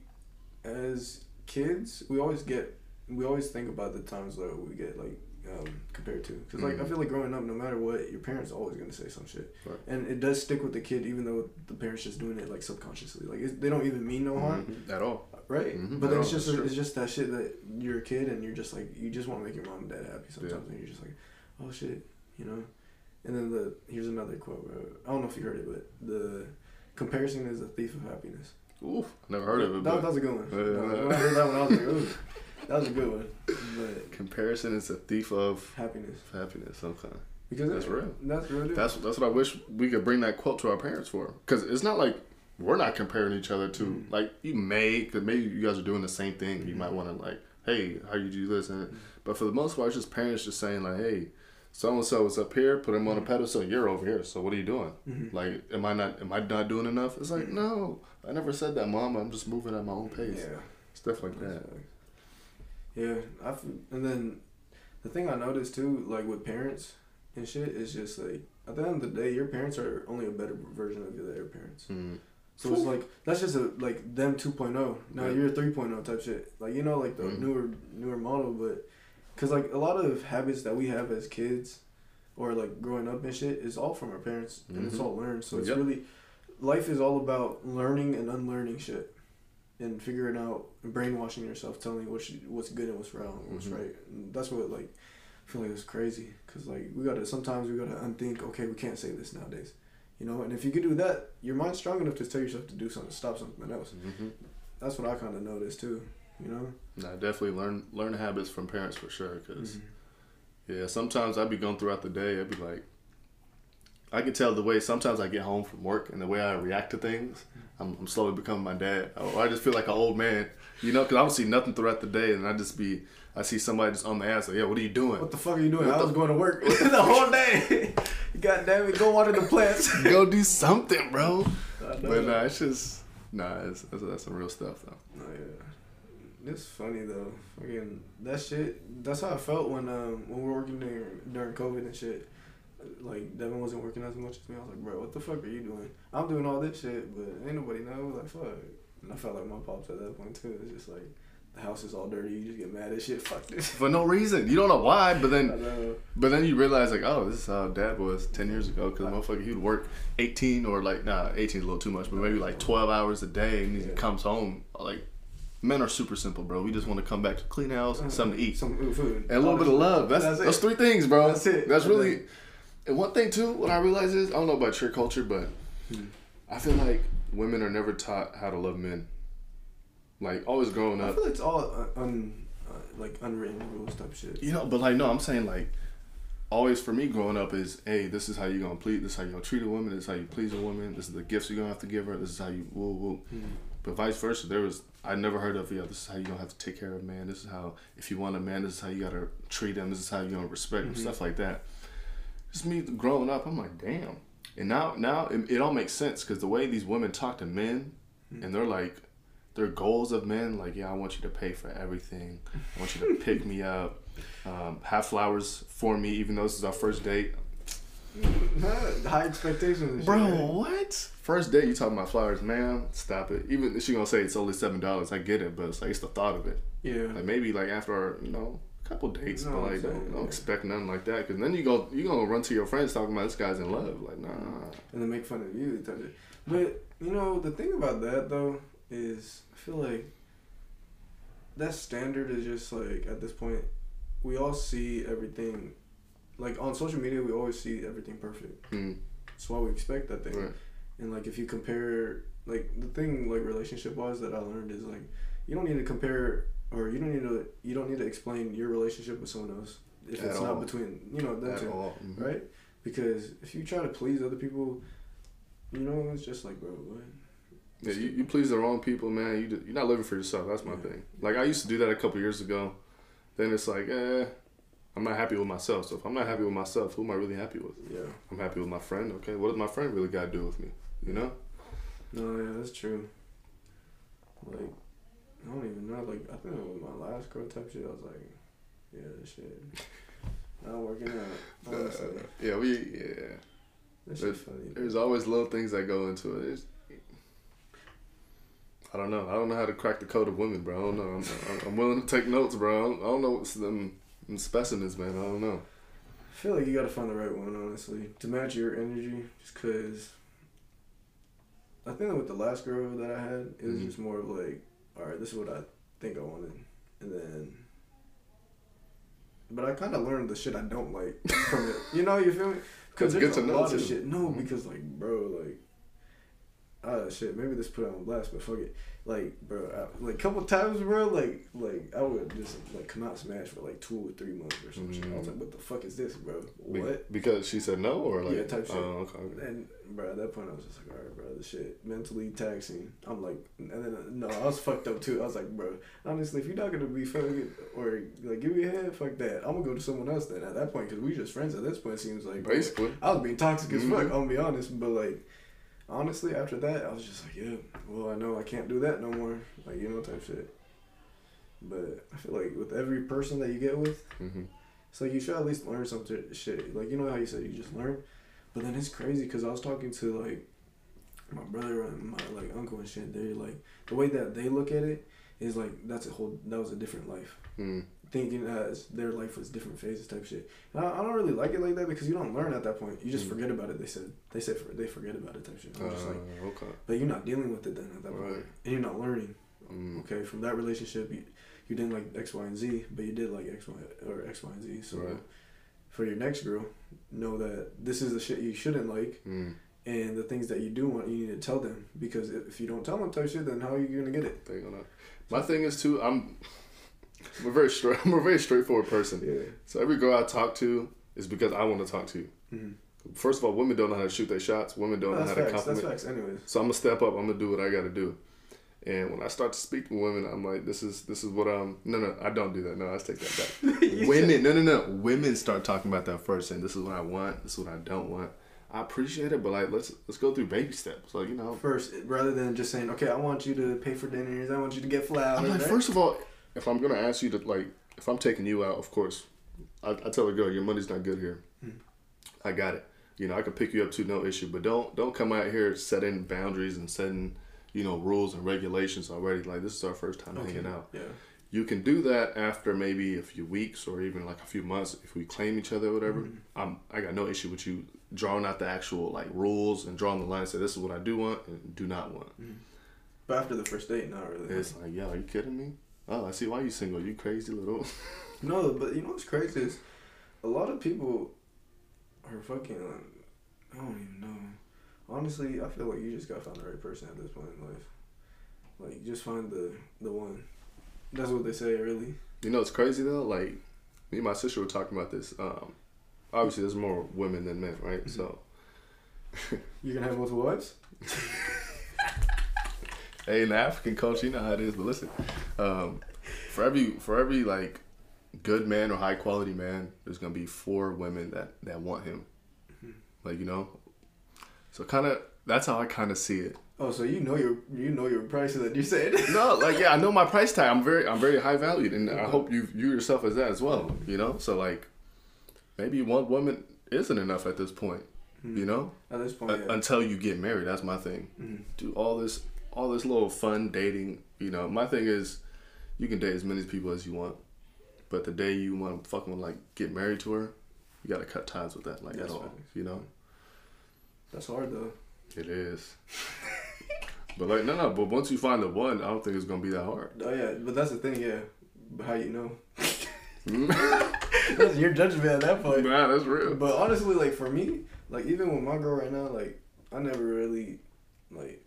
as kids, we always get, we always think about the times that we get like um, compared to, because like I Mhm. feel like growing up, no matter what, your parents are always gonna say some shit, Right. and it does stick with the kid, even though the parents just doing it like subconsciously, like it, they don't even mean no harm, Mhm. At all. right? Mhm. But it's just it's just that shit that you're a kid and you're just like you just want to make your mom and dad happy sometimes, and you're just like, oh shit, you know. And then the here's another quote. Bro. I don't know if you heard it, but the comparison is a thief of happiness. Oof, never heard of it. That, But that was a good one. Yeah, No, yeah. I heard that one, I was like, ooh, that was a good one. But comparison is a thief of happiness, happiness. Okay. because That's it- real. That's real. That's that's what I wish we could bring that quote to our parents for. Because it's not like we're not comparing each other to Mhm. like you may because maybe you guys are doing the same thing. You Mhm. might want to like, hey, how you do this and Mhm. but for the most part, it's just parents just saying like, hey, so and so is up here, put him on a Mhm. pedestal. You're over here. So what are you doing? Mhm. Like, am I not am I not doing enough? It's like Mhm. no, I never said that, mom. I'm just moving at my own pace. Yeah. Stuff like that. Yeah, I and then the thing I noticed too, like with parents and shit, is just like at the end of the day, your parents are only a better version of your their parents. Mm. So it's like that's just a like them 2.0. Now Yeah. you're 3.0 type shit. Like you know, like the Mhm. newer newer model, but because like a lot of habits that we have as kids, or like growing up and shit, is all from our parents, and it's Mhm. all learned. So it's Yep. really life is all about learning and unlearning shit, and figuring out and brainwashing yourself, telling you what's what's good and what's wrong, and what's Mhm. right. And that's what like I feel like it's crazy because like we gotta sometimes we gotta unthink. Okay, we can't say this nowadays. You know, and if you could do that, your mind's strong enough to tell yourself to do something, stop something else. hmm That's what I kind of noticed too. You know. No, definitely learn learn habits from parents for sure. Mm-hmm. Because yeah, sometimes I'd be going throughout the day. I'd be like, I can tell the way sometimes I get home from work and the way I react to things. I'm, I'm slowly becoming my dad. Or I just feel like an old man, you know, because I don't see nothing throughout the day, and I just be, I see somebody just on the ass like, yeah, what are you doing? What the fuck are you doing? I was going to work the whole day. God damn it, go water the plants. Go do something, bro. But nah, it's just nah, it's, that's, that's some real stuff though. Oh yeah, it's funny though. Fucking that shit. That's how I felt when um when we were working during during COVID and shit. Like Devin wasn't working as much as me. I was like, bro, what the fuck are you doing? I'm doing all this shit, but ain't nobody know. Like fuck. And I felt like my pops at that point too. It's just like the house is all dirty. You just get mad at shit. Fuck this. For no reason, you don't know why, but then. But then you realize like, oh, this is how dad was ten years ago. Because motherfucker, he would work eighteen or like, nah, eighteen is a little too much, but maybe like twelve hours a day, and he Yeah. comes home like, men are super simple, bro. We just want to come back to clean house, and something to eat, Some food. and a little bit of love. That's That's that's three things, bro. That's it. That's really. And one thing too, what I realize is, I don't know about your culture, but Hmm. I feel like women are never taught how to love men. Like always growing up. I feel like it's all uh, un, uh, like unwritten rules type shit. You know, but like no, I'm saying like always for me growing up is hey, this is how you gonna please, this is how you gonna treat a woman, this is how you please a woman, this is the gifts you're gonna have to give her, this is how you woo woo. But vice versa, there was I never heard of yeah, this is how you gonna have to take care of a man, this is how if you want a man, this is how you gotta treat him, this is how you gonna respect him, Mhm. stuff like that. Just me growing up, I'm like, damn. And now now it, it all makes sense because the way these women talk to men, and they're like, their goals of men, like, yeah, I want you to pay for everything. I want you to pick me up, um, have flowers for me, even though this is our first date. High expectations, and shit, Bro, what? First date, you talking about flowers, man? Stop it. Even if she gonna say it's only seven dollars, I get it, but it's like it's the thought of it. Yeah. Like maybe like after our, you know, couple dates, No, but like don't, don't expect nothing like that, because then you go you gonna run to your friends talking about this guy's in love. Like nah. and then make fun of you. But you know the thing about that though is I feel like that standard is just like at this point we all see everything like on social media we always see everything perfect. Mm, That's why we expect that thing. right. And like if you compare like the thing like relationship wise that I learned is like you don't need to compare or you don't need to you don't need to explain your relationship with someone else if At it's all. not between you know them At two all. Mhm. right? Because if you try to please other people, you know, it's just like, bro, what? Yeah, you, you please the wrong people, man. You just, you're not living for yourself. That's my Yeah. thing. Like I used to do that a couple years ago. Then it's like, eh, I'm not happy with myself. So if I'm not happy with myself, who am I really happy with? Yeah. I'm happy with my friend. Okay, what does my friend really got to do with me? You know? No, yeah, that's true. Like, I don't even know. Like, I think with my last girl type shit, I was like, yeah, this shit not working out. Honestly, Uh, yeah, we yeah. this shit funny. There's always little things that go into it. It's, I don't know. I don't know how to crack the code of women, bro. I don't know. I'm, I'm, willing to take notes, bro. I don't, I don't know what's them, them specimens, man. I don't know. I feel like you gotta find the right one, honestly, to match your energy. Just cause I think with the last girl that I had, it was Mhm. just more of like, all right, this is what I think I wanted, and then. But I kind of learned the shit I don't like from it. You know, you feel me? Because good a to know, lot of too. shit. No, Mhm. because like, bro, like, ah, shit. Maybe this put it on blast, but fuck it. Like, bro, I, like couple times, bro. Like, like I would just like come out smash for like two or three months or some shit. I was like, what the fuck is this, bro? Be- What? Because she said no, or like Yeah, type shit. Oh, okay. okay. And bro, at that point, I was just like, all right, bro, this shit mentally taxing. I'm like, and then uh, no, I was fucked up too. I was like, bro, honestly, if you're not gonna be fucking or like give me a head, fuck that. I'm gonna go to someone else then. At that point, because we just friends. At this point, it seems like bro, Basically, I was being toxic as fuck. Mhm. I'm gonna be honest, but like. Honestly, after that, I was just like, yeah, well, I know I can't do that no more. Like, you know, type shit. But I feel like with every person that you get with, hmm it's like you should at least learn some shit. Like you know how you said you just learn, but then it's crazy because I was talking to like my brother and my like uncle and shit. They're, like the way that they look at it is like that's a whole that was a different life. mm. Thinking as their life was different phases type shit. And I, I don't really like it like that because you don't learn at that point. You just Mm. forget about it. They said they said for, they forget about it type shit. I'm just like, Uh, okay. but you're not dealing with it then at that point, Right. and you're not learning. Mm. Okay, from that relationship, you, you didn't like X, Y, and Z, but you did like X, Y, or X, Y, and Z. So Right. for your next girl, know that this is the shit you shouldn't like, Mm. and the things that you do want, you need to tell them because if you don't tell them type shit, then how are you gonna get it? They gonna. My thing is too. I'm. I'm a very straight. I'm a very straightforward person. Yeah. So every girl I talk to is because I want to talk to you. hmm First of all, women don't know how to shoot their shots. Women don't No, know that's how to facts. That's compliment. facts. Anyways. So I'm gonna step up. I'm gonna do what I gotta do. And when I start to speak to women, I'm like, this is this is what I'm. No, no, I don't do that. No, I take that back. Women, no, no, no. Women start talking about that first, and this is what I want. This is what I don't want. I appreciate it, but like, let's let's go through baby steps. Like, you know, First, rather than just saying, okay, I want you to pay for dinners. I want you to get flowers. I'm like, right? first of all, if I'm gonna ask you to like, if I'm taking you out, of course, I, I tell a girl, your money's not good here. Hmm. I got it. You know, I can pick you up to no issue, but don't don't come out here setting boundaries and setting, you know, rules and regulations already. Like this is our first time Okay. hanging out. Yeah. You can do that after maybe a few weeks or even like a few months if we claim each other or whatever. Mhm. I'm I got no issue with you drawing out the actual like rules and drawing the line. Say this is what I do want and do not want. But after the first date, not really. It's like, yeah, are you kidding me? Oh, I see why you single. You crazy little. No, but you know what's crazy is a lot of people are fucking. Like, I don't even know. Honestly, I feel like you just gotta find the right person at this point in life. Like, just find the the one. That's what they say, really. You know, it's crazy though. Like me and my sister were talking about this. Um, obviously, there's more women than men, right? So, You can have multiple wives. hey, in the African culture, you know how it is. But listen, um, for every for every like good man or high quality man, there's gonna be four women that that want him. Like you know, so kind of that's how I kind of see it. Oh, so you know your you know your prices that you said. No, like yeah, I know my price tag. I'm very I'm very high valued, and I hope you you yourself as that as well. You know, so like maybe one woman isn't enough at this point. You know, At this point, Un- yeah. until you get married. That's my thing. Mhm. Do all this all this little fun dating. You know, my thing is you can date as many people as you want, but the day you want to fucking like get married to her, you got to cut ties with that. Like That's at all. You know, That's hard though. it is. but like no no, but once you find the one, I don't think it's gonna be that hard. Oh yeah, but that's the thing, yeah. But how you know? that's your judgment at that point. Nah, that's real. But honestly, like for me, like even with my girl right now, like I never really like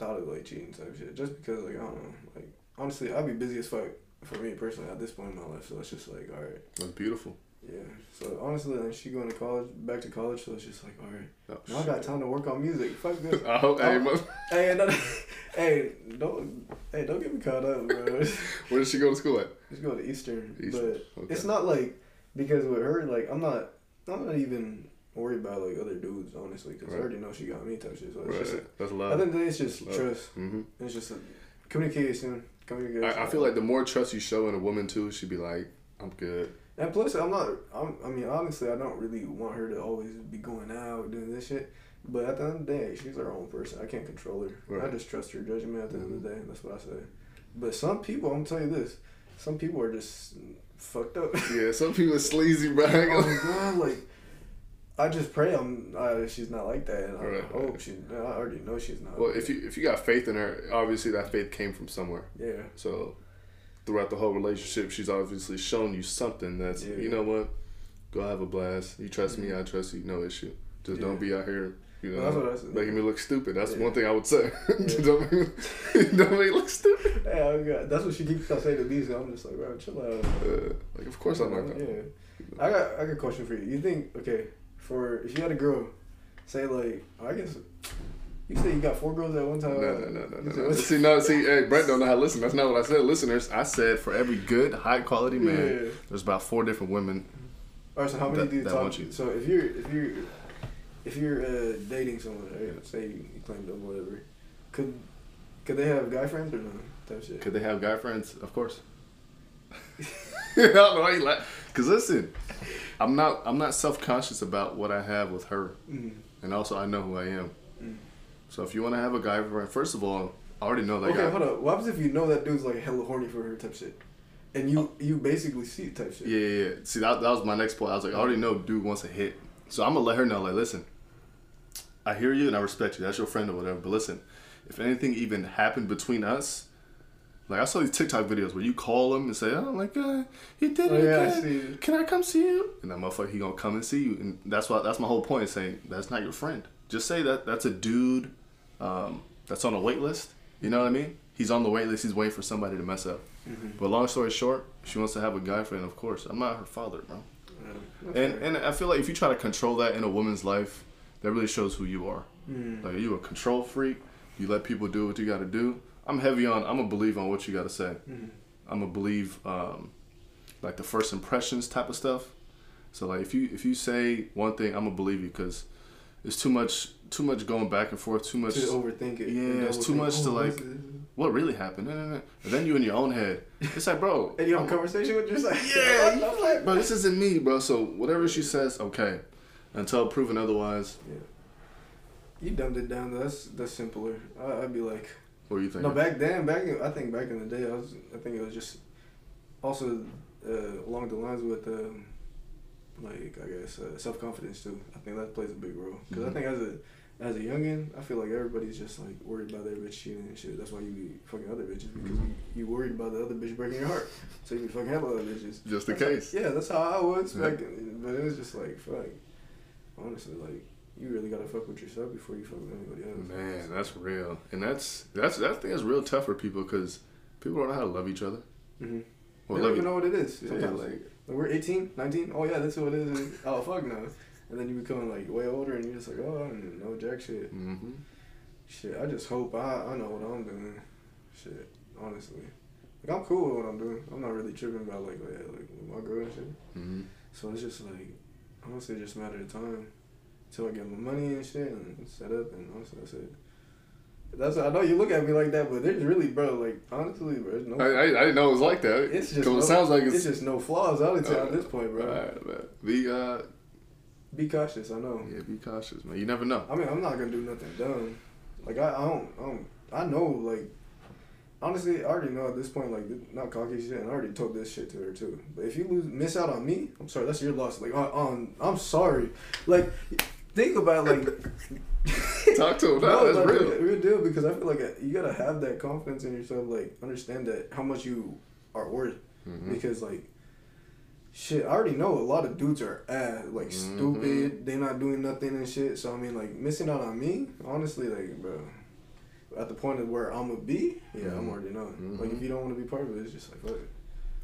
thought of like cheating type shit. Just because like I don't know, like honestly, I'd be busy as fuck for me personally at this point in my life. So it's just like all right, That's beautiful. yeah. So honestly, like she going to college, back to college. So it's just like all right, Oh, now I got time to work on music. Fuck this. I hope. Hey, Oh. hey, no, hey, don't, hey, don't get me caught up, bro. where did she go to school at? She's going to Eastern, Eastern, but okay. it's not like because with her, like I'm not, I'm not even worried about like other dudes, honestly, because I already know she got me type shit. So it's Right, just, that's I think that it's just Love. trust. hmm It's just a, communication, communication. I, I feel like the more trust you show in a woman too, she'd be like, "I'm good." and plus I'm not. I'm, I mean, honestly, I don't really want her to always be going out doing this shit. But at the end of the day, she's her own person. I can't control her. Right. I just trust her judgment. At the end of the day, that's what I say. But some people, I'm gonna tell you this. Some people are just fucked up. Yeah, some people are sleazy, bro. oh my god, like I just pray I'm uh, she's not like that, and I Right. hope she. I already know she's not. well, if you if you got faith in her, obviously that faith came from somewhere. yeah, So throughout the whole relationship, she's obviously shown you something that's Yeah. you know what, go have a blast. You trust me, I trust you. No issue. Just don't be out here. You know, Well, that's what I said. making me look stupid. That's Yeah. one thing I would say. Yeah. don't, make me, don't make me look stupid. I that's what she keeps on saying to these. I'm just like, bro, chill out. Uh, like, of course I'm like that. Yeah, I got I got a question for you. You think okay for if you had a girl, say like I guess you say you got four girls at one time. No, no, no, no, no, no. See, no, see, hey, Brent don't know how to listen. That's not what I said. Listeners, I said for every good, high quality man, Yeah. there's about four different women. All right, so how many That- do you talk? you. So if you're if you're if you're uh, dating someone, right, say you, you claim them, whatever, could could they have guy friends or no? Type shit. Could they have guy friends? Of course. I don't know why you laugh. Cause listen, I'm not I'm not self conscious about what I have with her, Mm. and also I know who I am. Mm. So if you want to have a guy friend, first of all, I already know that Okay, guy. hold up. What happens if you know that dude's like hella horny for her type shit, and you you basically see it type shit? Yeah, yeah, yeah. See, that, that was my next point. I was like, I already know dude wants a hit. So I'm going to let her know, like, listen, I hear you and I respect you. That's your friend or whatever. But listen, if anything even happened between us, like, I saw these TikTok videos where you call him and say, oh, like, uh, he did Oh, it yeah, I again. see. Can I come see you? And that motherfucker, he to come and see you. And that's why, that's my whole point, is saying that's not your friend. Just say that that's a dude um, that's on a wait list. You know what I mean? He's on the wait list. He's waiting for somebody to mess up. Mm-hmm. But long story short, she wants to have a guy friend, of course. I'm not her father, bro. That's And fair. and I feel like if you try to control that in a woman's life, that really shows who you are. Mm. Like you a control freak. You let people do what you got to do. I'm heavy on. I'm a believe on what you got to say. Mm. I'm a believe um, like the first impressions type of stuff. So like if you if you say one thing, I'm gonna believe you because it's too much too much going back and forth. Too much. to overthink it. Yeah, it's too much to, oh, like- What really happened? No, no, no. And then you in your own head. It's like, bro. And you have a conversation with yourself. Yeah, you like, bro, this isn't me, bro. So whatever she says, okay. Until proven otherwise, Yeah. You dumbed it down. That's that's simpler. I, I'd be like, what do you think? no, back then, back in, I think back in the day, I was, I think it was just, also, uh, along the lines with, um, like I guess uh, self confidence too. I think that plays a big role. Because Mhm. I think as a as a youngin, I feel like everybody's just like worried about their bitch cheating and shit. That's why you be fucking other bitches because Mhm. you, you worried about the other bitch breaking your heart. So you be fucking other bitches. Just in That's case. how- yeah, that's how I was Yeah. back in. But it was just like, fuck. Honestly, like, you really gotta fuck with yourself before you fuck with anybody else. Man, that's real, and that's that's that thing is real tough for people because people don't know how to love each other. Mm-hmm. Or they don't even know what it is. Yeah, Sometimes. like Like, we're 18, 19. Oh, yeah, that's what it is. oh, fuck no. And then you become, like, way older and you're just like, oh, I don't know jack shit. hmm Shit, I just hope I, I know what I'm doing. Shit, honestly. Like, I'm cool with what I'm doing. I'm not really tripping about, like, like, like my girl and shit. hmm So it's just like, honestly, it just matter of time until I get my money and shit and set up, and honestly, that's it. That's I know you look at me like that, but there's really, bro, like honestly, bro, there's no. I, I, I didn't know it was like that. It's just no- it sounds like it's, it's. just no flaws. I'll tell you at this point, bro. Alright, man. Be uh, Be cautious. I know. yeah, be cautious, man. You never know. I mean, I'm not gonna do nothing dumb. Like I, I don't, I don't, I know, like. Honestly, I already know at this point, like, not cocky shit, and I already told this shit to her too. But if you lose, miss out on me, I'm sorry, that's your loss. Like, on, on I'm sorry. Like, think about like Talk to him. No, No, that's like, real. real. deal because I feel like uh, you gotta have that confidence in yourself. Like understand that how much you are worth. Mhm. Because like, shit, I already know a lot of dudes are ass, like Mhm. stupid. They not doing nothing and shit. So I mean, like missing out on me, honestly, like bro. At the point of where I'm gonna be, yeah, I'm Mhm. already knowing. Like if you don't want to be part of it, it's just like fuck it.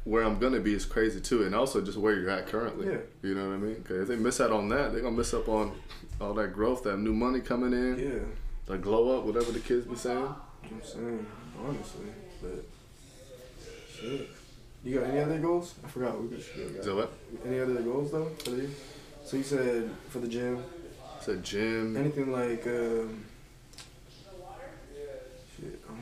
Where I'm gonna be is crazy too, and also just where you're at currently. Yeah. You know what I mean? 'Cause if they miss out on that, they're gonna miss up on all that growth, that new money coming in, Yeah, the glow up, whatever the kids be saying. I'm saying honestly, but shit. You got any other goals? I forgot. Is that what? Any other goals though for year? So you said for the gym, It's a gym. anything like um,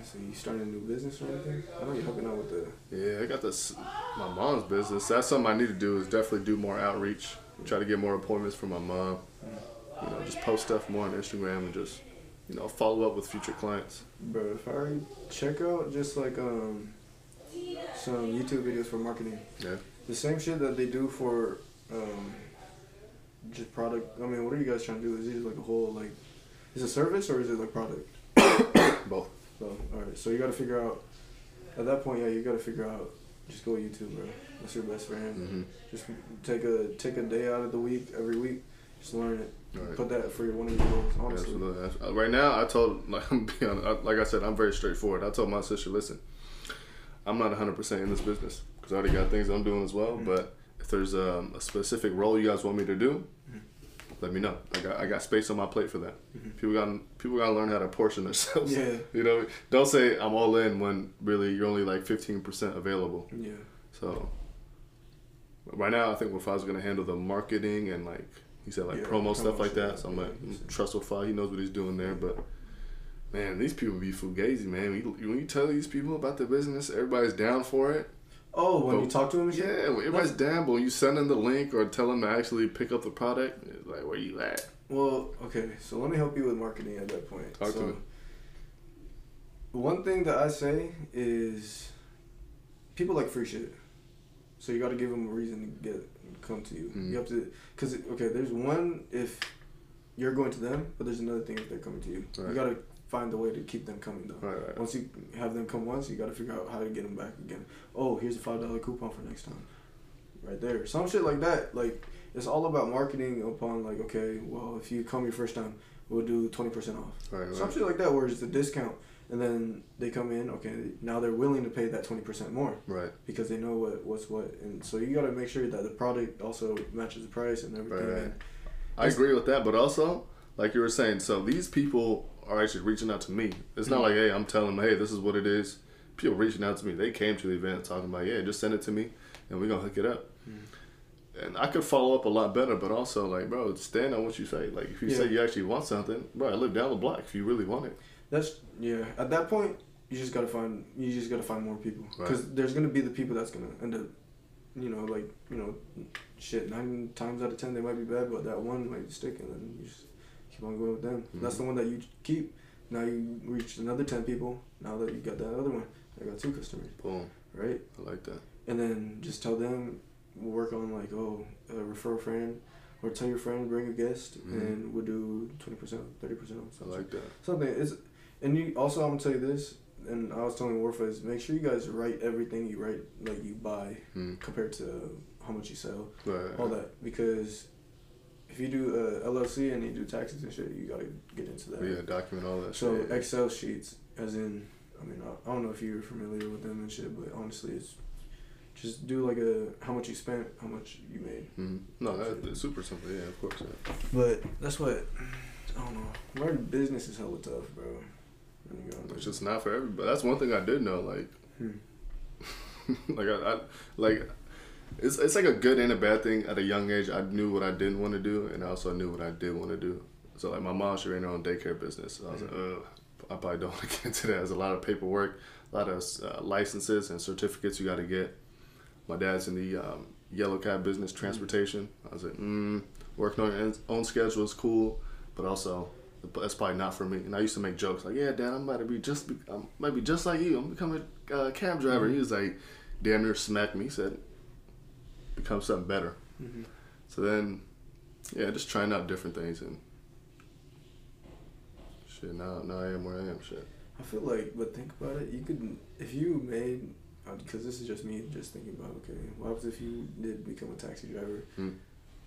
Honestly, you starting a new business or anything? I know you're helping out with the. Yeah, I got this. My mom's business. That's something I need to do. Is definitely do more outreach. Try to get more appointments for my mom. You know, just post stuff more on Instagram and just, you know, follow up with future clients. Bro, if I check out just like um some YouTube videos for marketing, Yeah. the same shit that they do for um just product. I mean, what are you guys trying to do? Is it like a whole like, is it a service or is it like product? Both. So, all right. So you got to figure out. At that point, yeah, you got to figure out. Just go YouTube, bro. That's your best friend. Mm-hmm. Just take a take a day out of the week every week. Just learn it. Right. Put that for your one of your goals. Honestly. Absolutely. Uh, Right now, I told, like, I'm being like I said, I'm very straightforward. I told my sister, listen, I'm not 100% in this business because I already got things I'm doing as well. Mhm. But if there's um, a specific role you guys want me to do, Mhm. Let me know. I got I got space on my plate for that. Mhm. People got people got to learn how to portion themselves. Yeah. You know, don't say I'm all in when really you're only like 15% available. Yeah. So right now, I think Wafai's gonna handle the marketing and like he said, like Yeah, promo stuff like that. So I'm like, yeah. mm, trust Wafai. He knows what he's doing there. But man, these people be fugazi, man. When you, when you tell these people about the business, everybody's down for it. Oh, when But- you talk to him. Yeah, everybody's down. But when you send them the link or tell them to actually pick up the product, it's like, where you at? Well, okay. So let me help you with marketing at that point. Talk to so, me. One thing that I say is, people like free shit. So you got to give them a reason to get come to you. Mhm. You have to, cause okay, there's one if you're going to them, but there's another thing if they're coming to you. You got to find a way to keep them coming though. Right, right. Once you have them come once, you got to figure out how to get them back again. Oh, here's a five dollar coupon for next time. Right there, some shit like that. Like it's all about marketing upon like okay, well if you come your first time, we'll do twenty percent off. Right, right. Some shit like that where it's a discount, and then they come in okay now they're willing to pay that twenty percent more Right. because they know what what's what, and so you got to make sure that the product also matches the price and everything. Right. And I agree with that, but also, like you were saying, so these people are actually reaching out to me. It's not Mhm. like, hey, I'm telling them, hey, this is what it is. People reaching out to me. They came to the event talking about, yeah, just send it to me, and we're gonna hook it up. And I could follow up a lot better, but also like, bro, stand on what you say. Like, if you say you actually want something, bro, I live down the block. If you really want it, That's yeah. At that point, you just gotta find you just gotta find more people Right. because there's gonna be the people that's gonna end up, you know, like you know, shit. Nine times out of ten they might be bad, but that one might stick, and then you just keep on going with them. That's Mhm. the one that you keep. Now you reach another ten people. Now that you got that other one, I got two customers, boom, right? I like that. And then just tell them work on like oh uh, refer a friend. Or tell your friend, bring a guest, Mhm. and we'll do twenty percent, thirty percent. I something like that. something is and you also i'm gonna tell you this and i was telling warfa is make sure you guys write everything you write like you buy Mm. compared to how much you sell Right. all that because if you do uh, llc and you do taxes and shit you gotta get into that Yeah, document all that. so shit. excel sheets as in i mean I, I don't know if you're familiar with them and shit but honestly it's just do like a how much you spent how much you made Mhm. No, that, that's super simple. Yeah, of course. Yeah. but that's what i don't know learning business is hella tough bro When you go It's just not for everybody. That's one thing I did know. Like, Hmm. like I, I like it's it's like a good and a bad thing. At a young age, I knew what I didn't want to do, and I also knew what I did want to do. So like my mom, she ran her own daycare business. So I was like, Ugh, I probably don't want to get into that. There's a lot of paperwork, a lot of uh, licenses and certificates you got to get. My dad's in the um, yellow cab business, transportation. I was like, mm, working on your own- schedule is cool, but also that's probably not for me. And I used to make jokes like, "Yeah, Dad, I'm about to be just, be, I'm might be just like you. I'm becoming a uh, cab driver." He was like, damn near smacked me. He said, "Become something better." Mhm. So then, yeah, just trying out different things and shit. Now, now I am where I am. Shit. I feel like, but think about it. You could, if you made, because this is just me just thinking about. Okay, what happens if you did become a taxi driver? Hmm.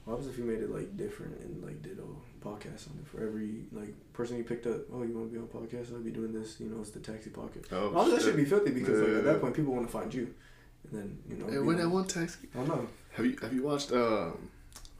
What happens if you made it like different and like did a podcast on it for every like person you picked up? Oh, you want to be on a podcast? I'll be doing this. You know, it's the taxi pocket. Oh, All that should be filthy because like, at Yeah. that point people want to find you, and then you know. Hey, be when like, that one taxi? I don't know. Have you have you watched? Um,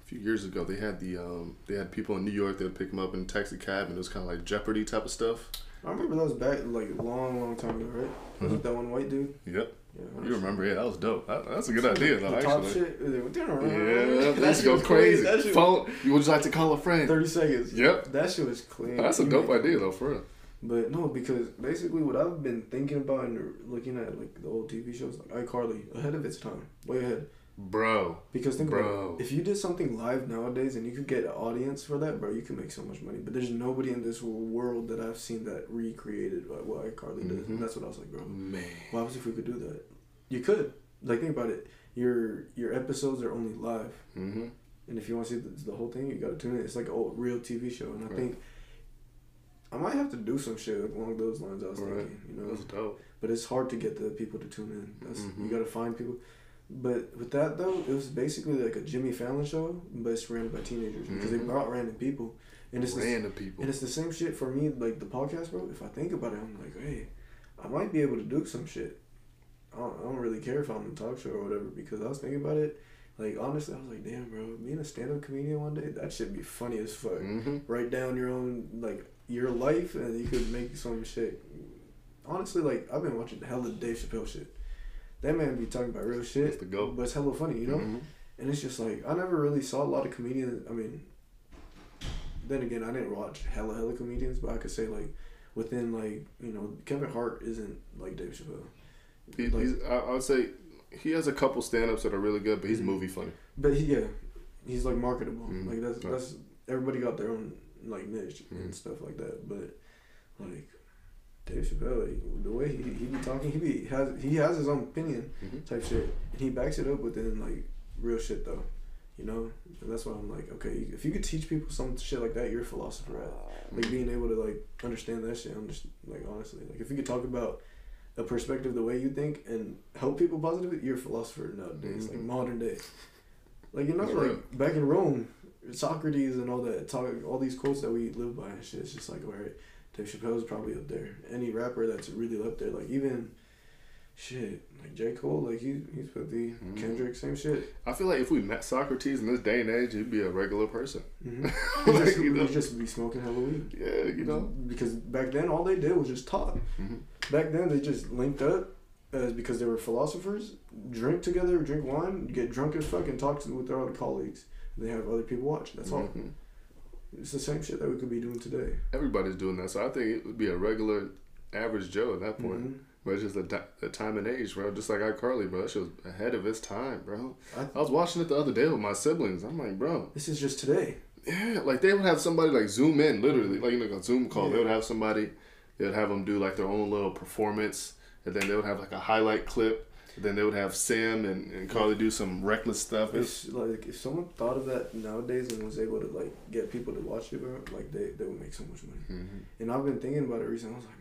a few years ago, they had the um, they had people in New York. They would pick them up in a taxi cab, and it was kind of like Jeopardy type of stuff. I remember that was back like a long, long time ago, right? Was Mhm. it that one white dude? Yep, Yeah. you remember? Yeah, that was dope. That, that's a good idea, though. The top Actually. shit. Yeah, Yeah, that that shit go was crazy. That shit was Phone. You would just like to call a friend? Thirty seconds. Yep. That shit was clean. That's a You dope make- idea, though, for real. But no, because basically what I've been thinking about and looking at like the old TV shows like iCarly ahead of its time, way ahead. Bro, Because think about Bro. it, if you did something live nowadays and you could get an audience for that, bro, you could make so much money. But there's nobody in this world that I've seen that recreated what what iCarly does. Mhm. And that's what I was like, bro. man. What happens if we could do that? You could. Like think about it. Your your episodes are only live. Mm-hmm. And if you want to see the, the whole thing, you got to tune in. It's like a old, real TV show, and I Right. think I might have to do some shit along those lines. I was Right. thinking, you know, That's dope. but it's hard to get the people to tune in. That's Mhm. you got to find people. But with that though, it was basically like a Jimmy Fallon show, but it's ran by teenagers because they Mhm. brought random people, and it's the, Random people. and it's the same shit for me. Like the podcast, bro. If I think about it, I'm like, hey, I might be able to do some shit. I don't, I don't really care if I'm on a talk show or whatever because I was thinking about it. Like honestly, I was like, damn, bro, being a stand-up comedian one day, that should be funny as fuck. Mm-hmm. Write down your own like your life, and you could make some shit. Honestly, like I've been watching hella Dave Chappelle shit. That man be talking about real shit, the but it's hella funny, you know. Mhm. And it's just like I never really saw a lot of comedians. I mean, then again, I didn't watch hella hella comedians, but I could say like within like you know Kevin Hart isn't like Dave Chappelle. He, Like- he's, I, I would say he has a couple stand-ups that are really good, but he's Mhm. movie funny. But he, yeah, he's like marketable. Mhm. Like that's that's everybody got their own like niche Mhm. and stuff like that. But like Dave Chappelle, like, the way he he be talking, he be has he has his own opinion Mhm. type shit, and he backs it up within like real shit though. You know, and that's why I'm like, okay, if you could teach people some shit like that, you're a philosopher at like being able to like understand that shit. I'm just like honestly, like if you could talk about a perspective the way you think and help people positively, you're a philosopher nowadays, like Mhm. modern day. Like you know, For like back in Rome, Socrates and all that talk, all these quotes that we live by and shit. It's just like, all right, Dave Chappelle's probably up there. Any rapper that's really up there, like even shit, like J Cole, like he he's put the Mhm. Kendrick, same shit. I feel like if we met Socrates in this day and age, he'd be a regular person. Mm-hmm. Like, just, you know? he'd just be smoking hella weed. Yeah, you know. because back then all they did was just talk. Mhm. Back then they just linked up as because they were philosophers, drink together, drink wine, get drunk as fuck, and talk to, with their other colleagues. They have other people watch. That's all. Mhm. It's the same shit that we could be doing today. Everybody's doing that, so I think it would be a regular, average Joe at that point. Mhm. But it's just the, di- the time and age, bro. Just like iCarly, bro. That shit was ahead of its time, bro. I- I was watching it the other day with my siblings. I'm like, bro, This is just today. yeah. Like they would have somebody like zoom in, literally, like you know, a Zoom call. They would have somebody. They would have them do like their own little performance, and then they would have like a highlight clip. Then they would have Sam and, and Carly do some reckless stuff. It's, like if someone thought of that nowadays and was able to like get people to watch it, bro, like they, they would make so much money. Mhm. And I've been thinking about it recently. I was like,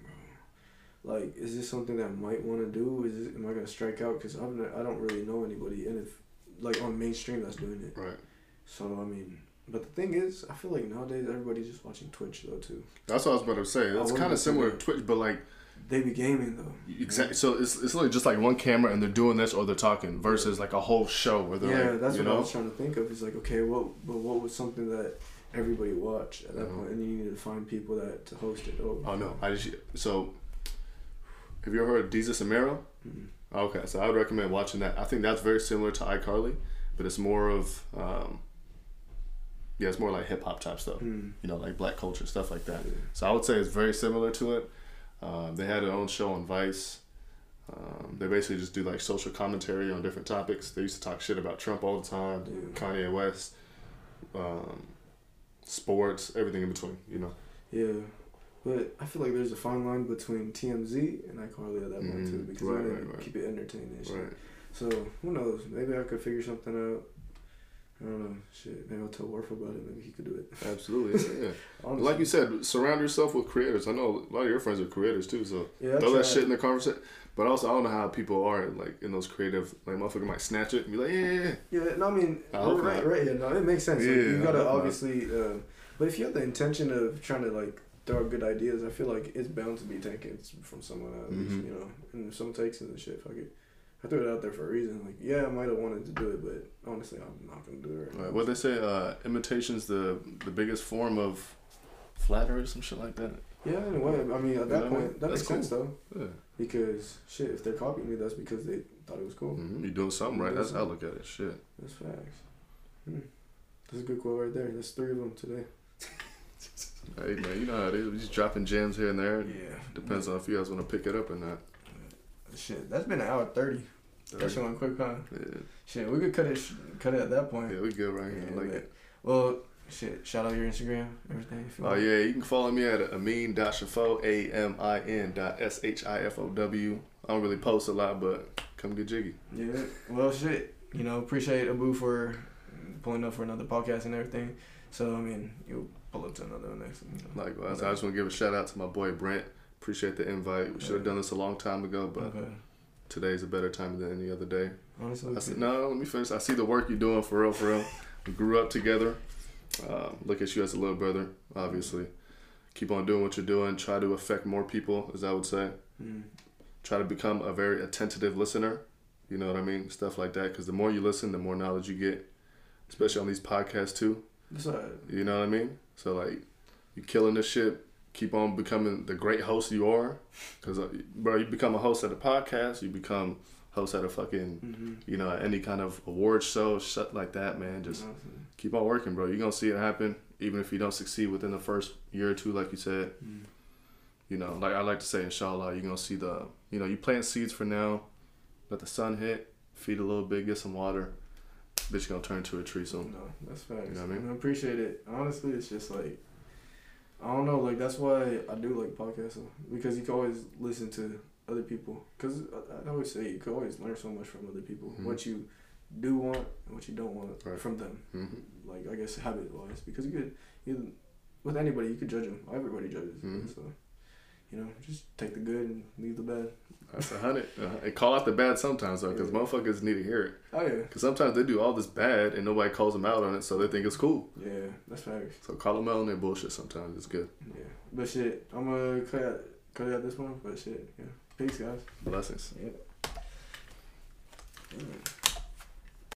bro, like, is this something that I might want to do? Is it, am I gonna strike out? Because I'm not, I don't really know anybody, and if like on mainstream that's doing it. right. So I mean, but the thing is, I feel like nowadays everybody's just watching Twitch though too. That's what I was about to say. It's kind of similar to Twitch, but like They be gaming though. exactly. So it's it's literally just like one camera and they're doing this or they're talking versus like a whole show where they're yeah, like, that's you what I was trying to think of. Is like, okay, what, but what was something that everybody watched at that Mhm. point, and you needed to find people that to host it. Oh, oh no, I just so. Have you ever heard of Desus and Mero? Mhm. Okay, so I would recommend watching that. I think that's very similar to iCarly, but it's more of um, yeah, it's more like hip hop type stuff. Mm. You know, like black culture stuff like that. Yeah. So I would say it's very similar to it. Um, they had their own show on Vice. Um, they basically just do like social commentary on different topics. They used to talk shit about Trump all the time, Yeah. Kanye West, um, sports, everything in between. You know. Yeah, but I feel like there's a fine line between TMZ and iCarly at that point Mhm. too, because Right, wanna right, right. keep it entertaining. And shit. Right. So who knows? Maybe I could figure something out. I don't know. Shit. Maybe I'll tell Warf about it. Maybe he could do it. Absolutely. Yeah. yeah. Like you said, surround yourself with creators. I know a lot of your friends are creators too, so yeah, throw that shit in the conversation. But also, I don't know how people are like in those creative, like motherfucker might snatch it and be like, yeah, yeah, yeah. Yeah, no, I mean, I right, not. right, yeah, no, it makes sense. Like, Yeah, you gotta obviously, uh, but if you have the intention of trying to like throw out good ideas, I feel like it's bound to be taken from someone at least, Mhm. you know. And if someone takes it, then shit, fuck it. I threw it out there for a reason. Like, yeah, I might have wanted to do it, but honestly, I'm not gonna do it right, Right. now. What they say, uh, imitation's the the biggest form of flattery or some shit like that. Yeah, in a way. I mean, at that Yeah, point, that that's makes sense though, Yeah. because shit, if they're copying me, that's because they thought it was cool. hmm You're doing something right. That's how I look at it. Shit. That's facts. Hmm. That's a good quote right there. That's three of them today. Hey man, you know how it is. We just dropping gems here and there. Yeah. Depends on if you guys want to pick it up or not. Shit, that's been an hour thirty. That shit went quick, huh? Yeah, Shit, we could cut it, cut it at that point. yeah, we good right here. Yeah, like it. Well, shit. Shout out your Instagram, everything. Oh yeah, you can follow me at amin.shifow, A M I N dot S H I F O W. I don't really post a lot, but come get jiggy. Yeah. Well, shit. You know, appreciate Abu for pulling up for another podcast and everything. So I mean, you'll pull up to another one next. You know. Likewise, I just want to give a shout out to my boy Brent. Appreciate the invite. We should have done this a long time ago, but okay. today's a better time than any other day. Honestly, I see, no, let me finish. I see the work you're doing for real, for real. We grew up together. Um, look at you as a little brother, obviously. Keep on doing what you're doing. Try to affect more people, as I would say. Mm. Try to become a very attentive listener. You know what I mean? Stuff like that. Because the more you listen, the more knowledge you get, especially on these podcasts too. Right. You know what I mean? So like, you're killing this shit. Keep on becoming the great host you are. Because uh, bro, you become a host at a podcast. You become host at a fucking Mm-hmm. you know, any kind of award show, shit like that, man. Just keep on working, bro. You're gonna see it happen, even if you don't succeed within the first year or two, like you said. Mm. You know, like I like to say, inshallah, you're gonna see the, you know, you plant seeds for now, let the sun hit, feed a little bit, get some water. Bitch gonna turn to a tree soon. No, that's facts. You know what I mean? I appreciate it. Honestly, it's just like I don't know. Like that's why I do like podcasts because you can always listen to other people. Because I, I always say you can always learn so much from other people. Mhm. What you do want and what you don't want Right. from them. hmm Like I guess habit wise, because you could you with anybody you could judge them. Everybody judges. Mhm. So you know, just take the good and leave the bad. That's a hundred. And call out the bad sometimes though, because Yeah. motherfuckers need to hear it. Oh yeah, Because sometimes they do all this bad and nobody calls them out on it, so they think it's cool. yeah, that's facts. So call them out on their bullshit. Sometimes it's good. Yeah, but shit, I'm gonna cut out cut out this one. But shit, yeah, peace guys. Blessings. Yeah.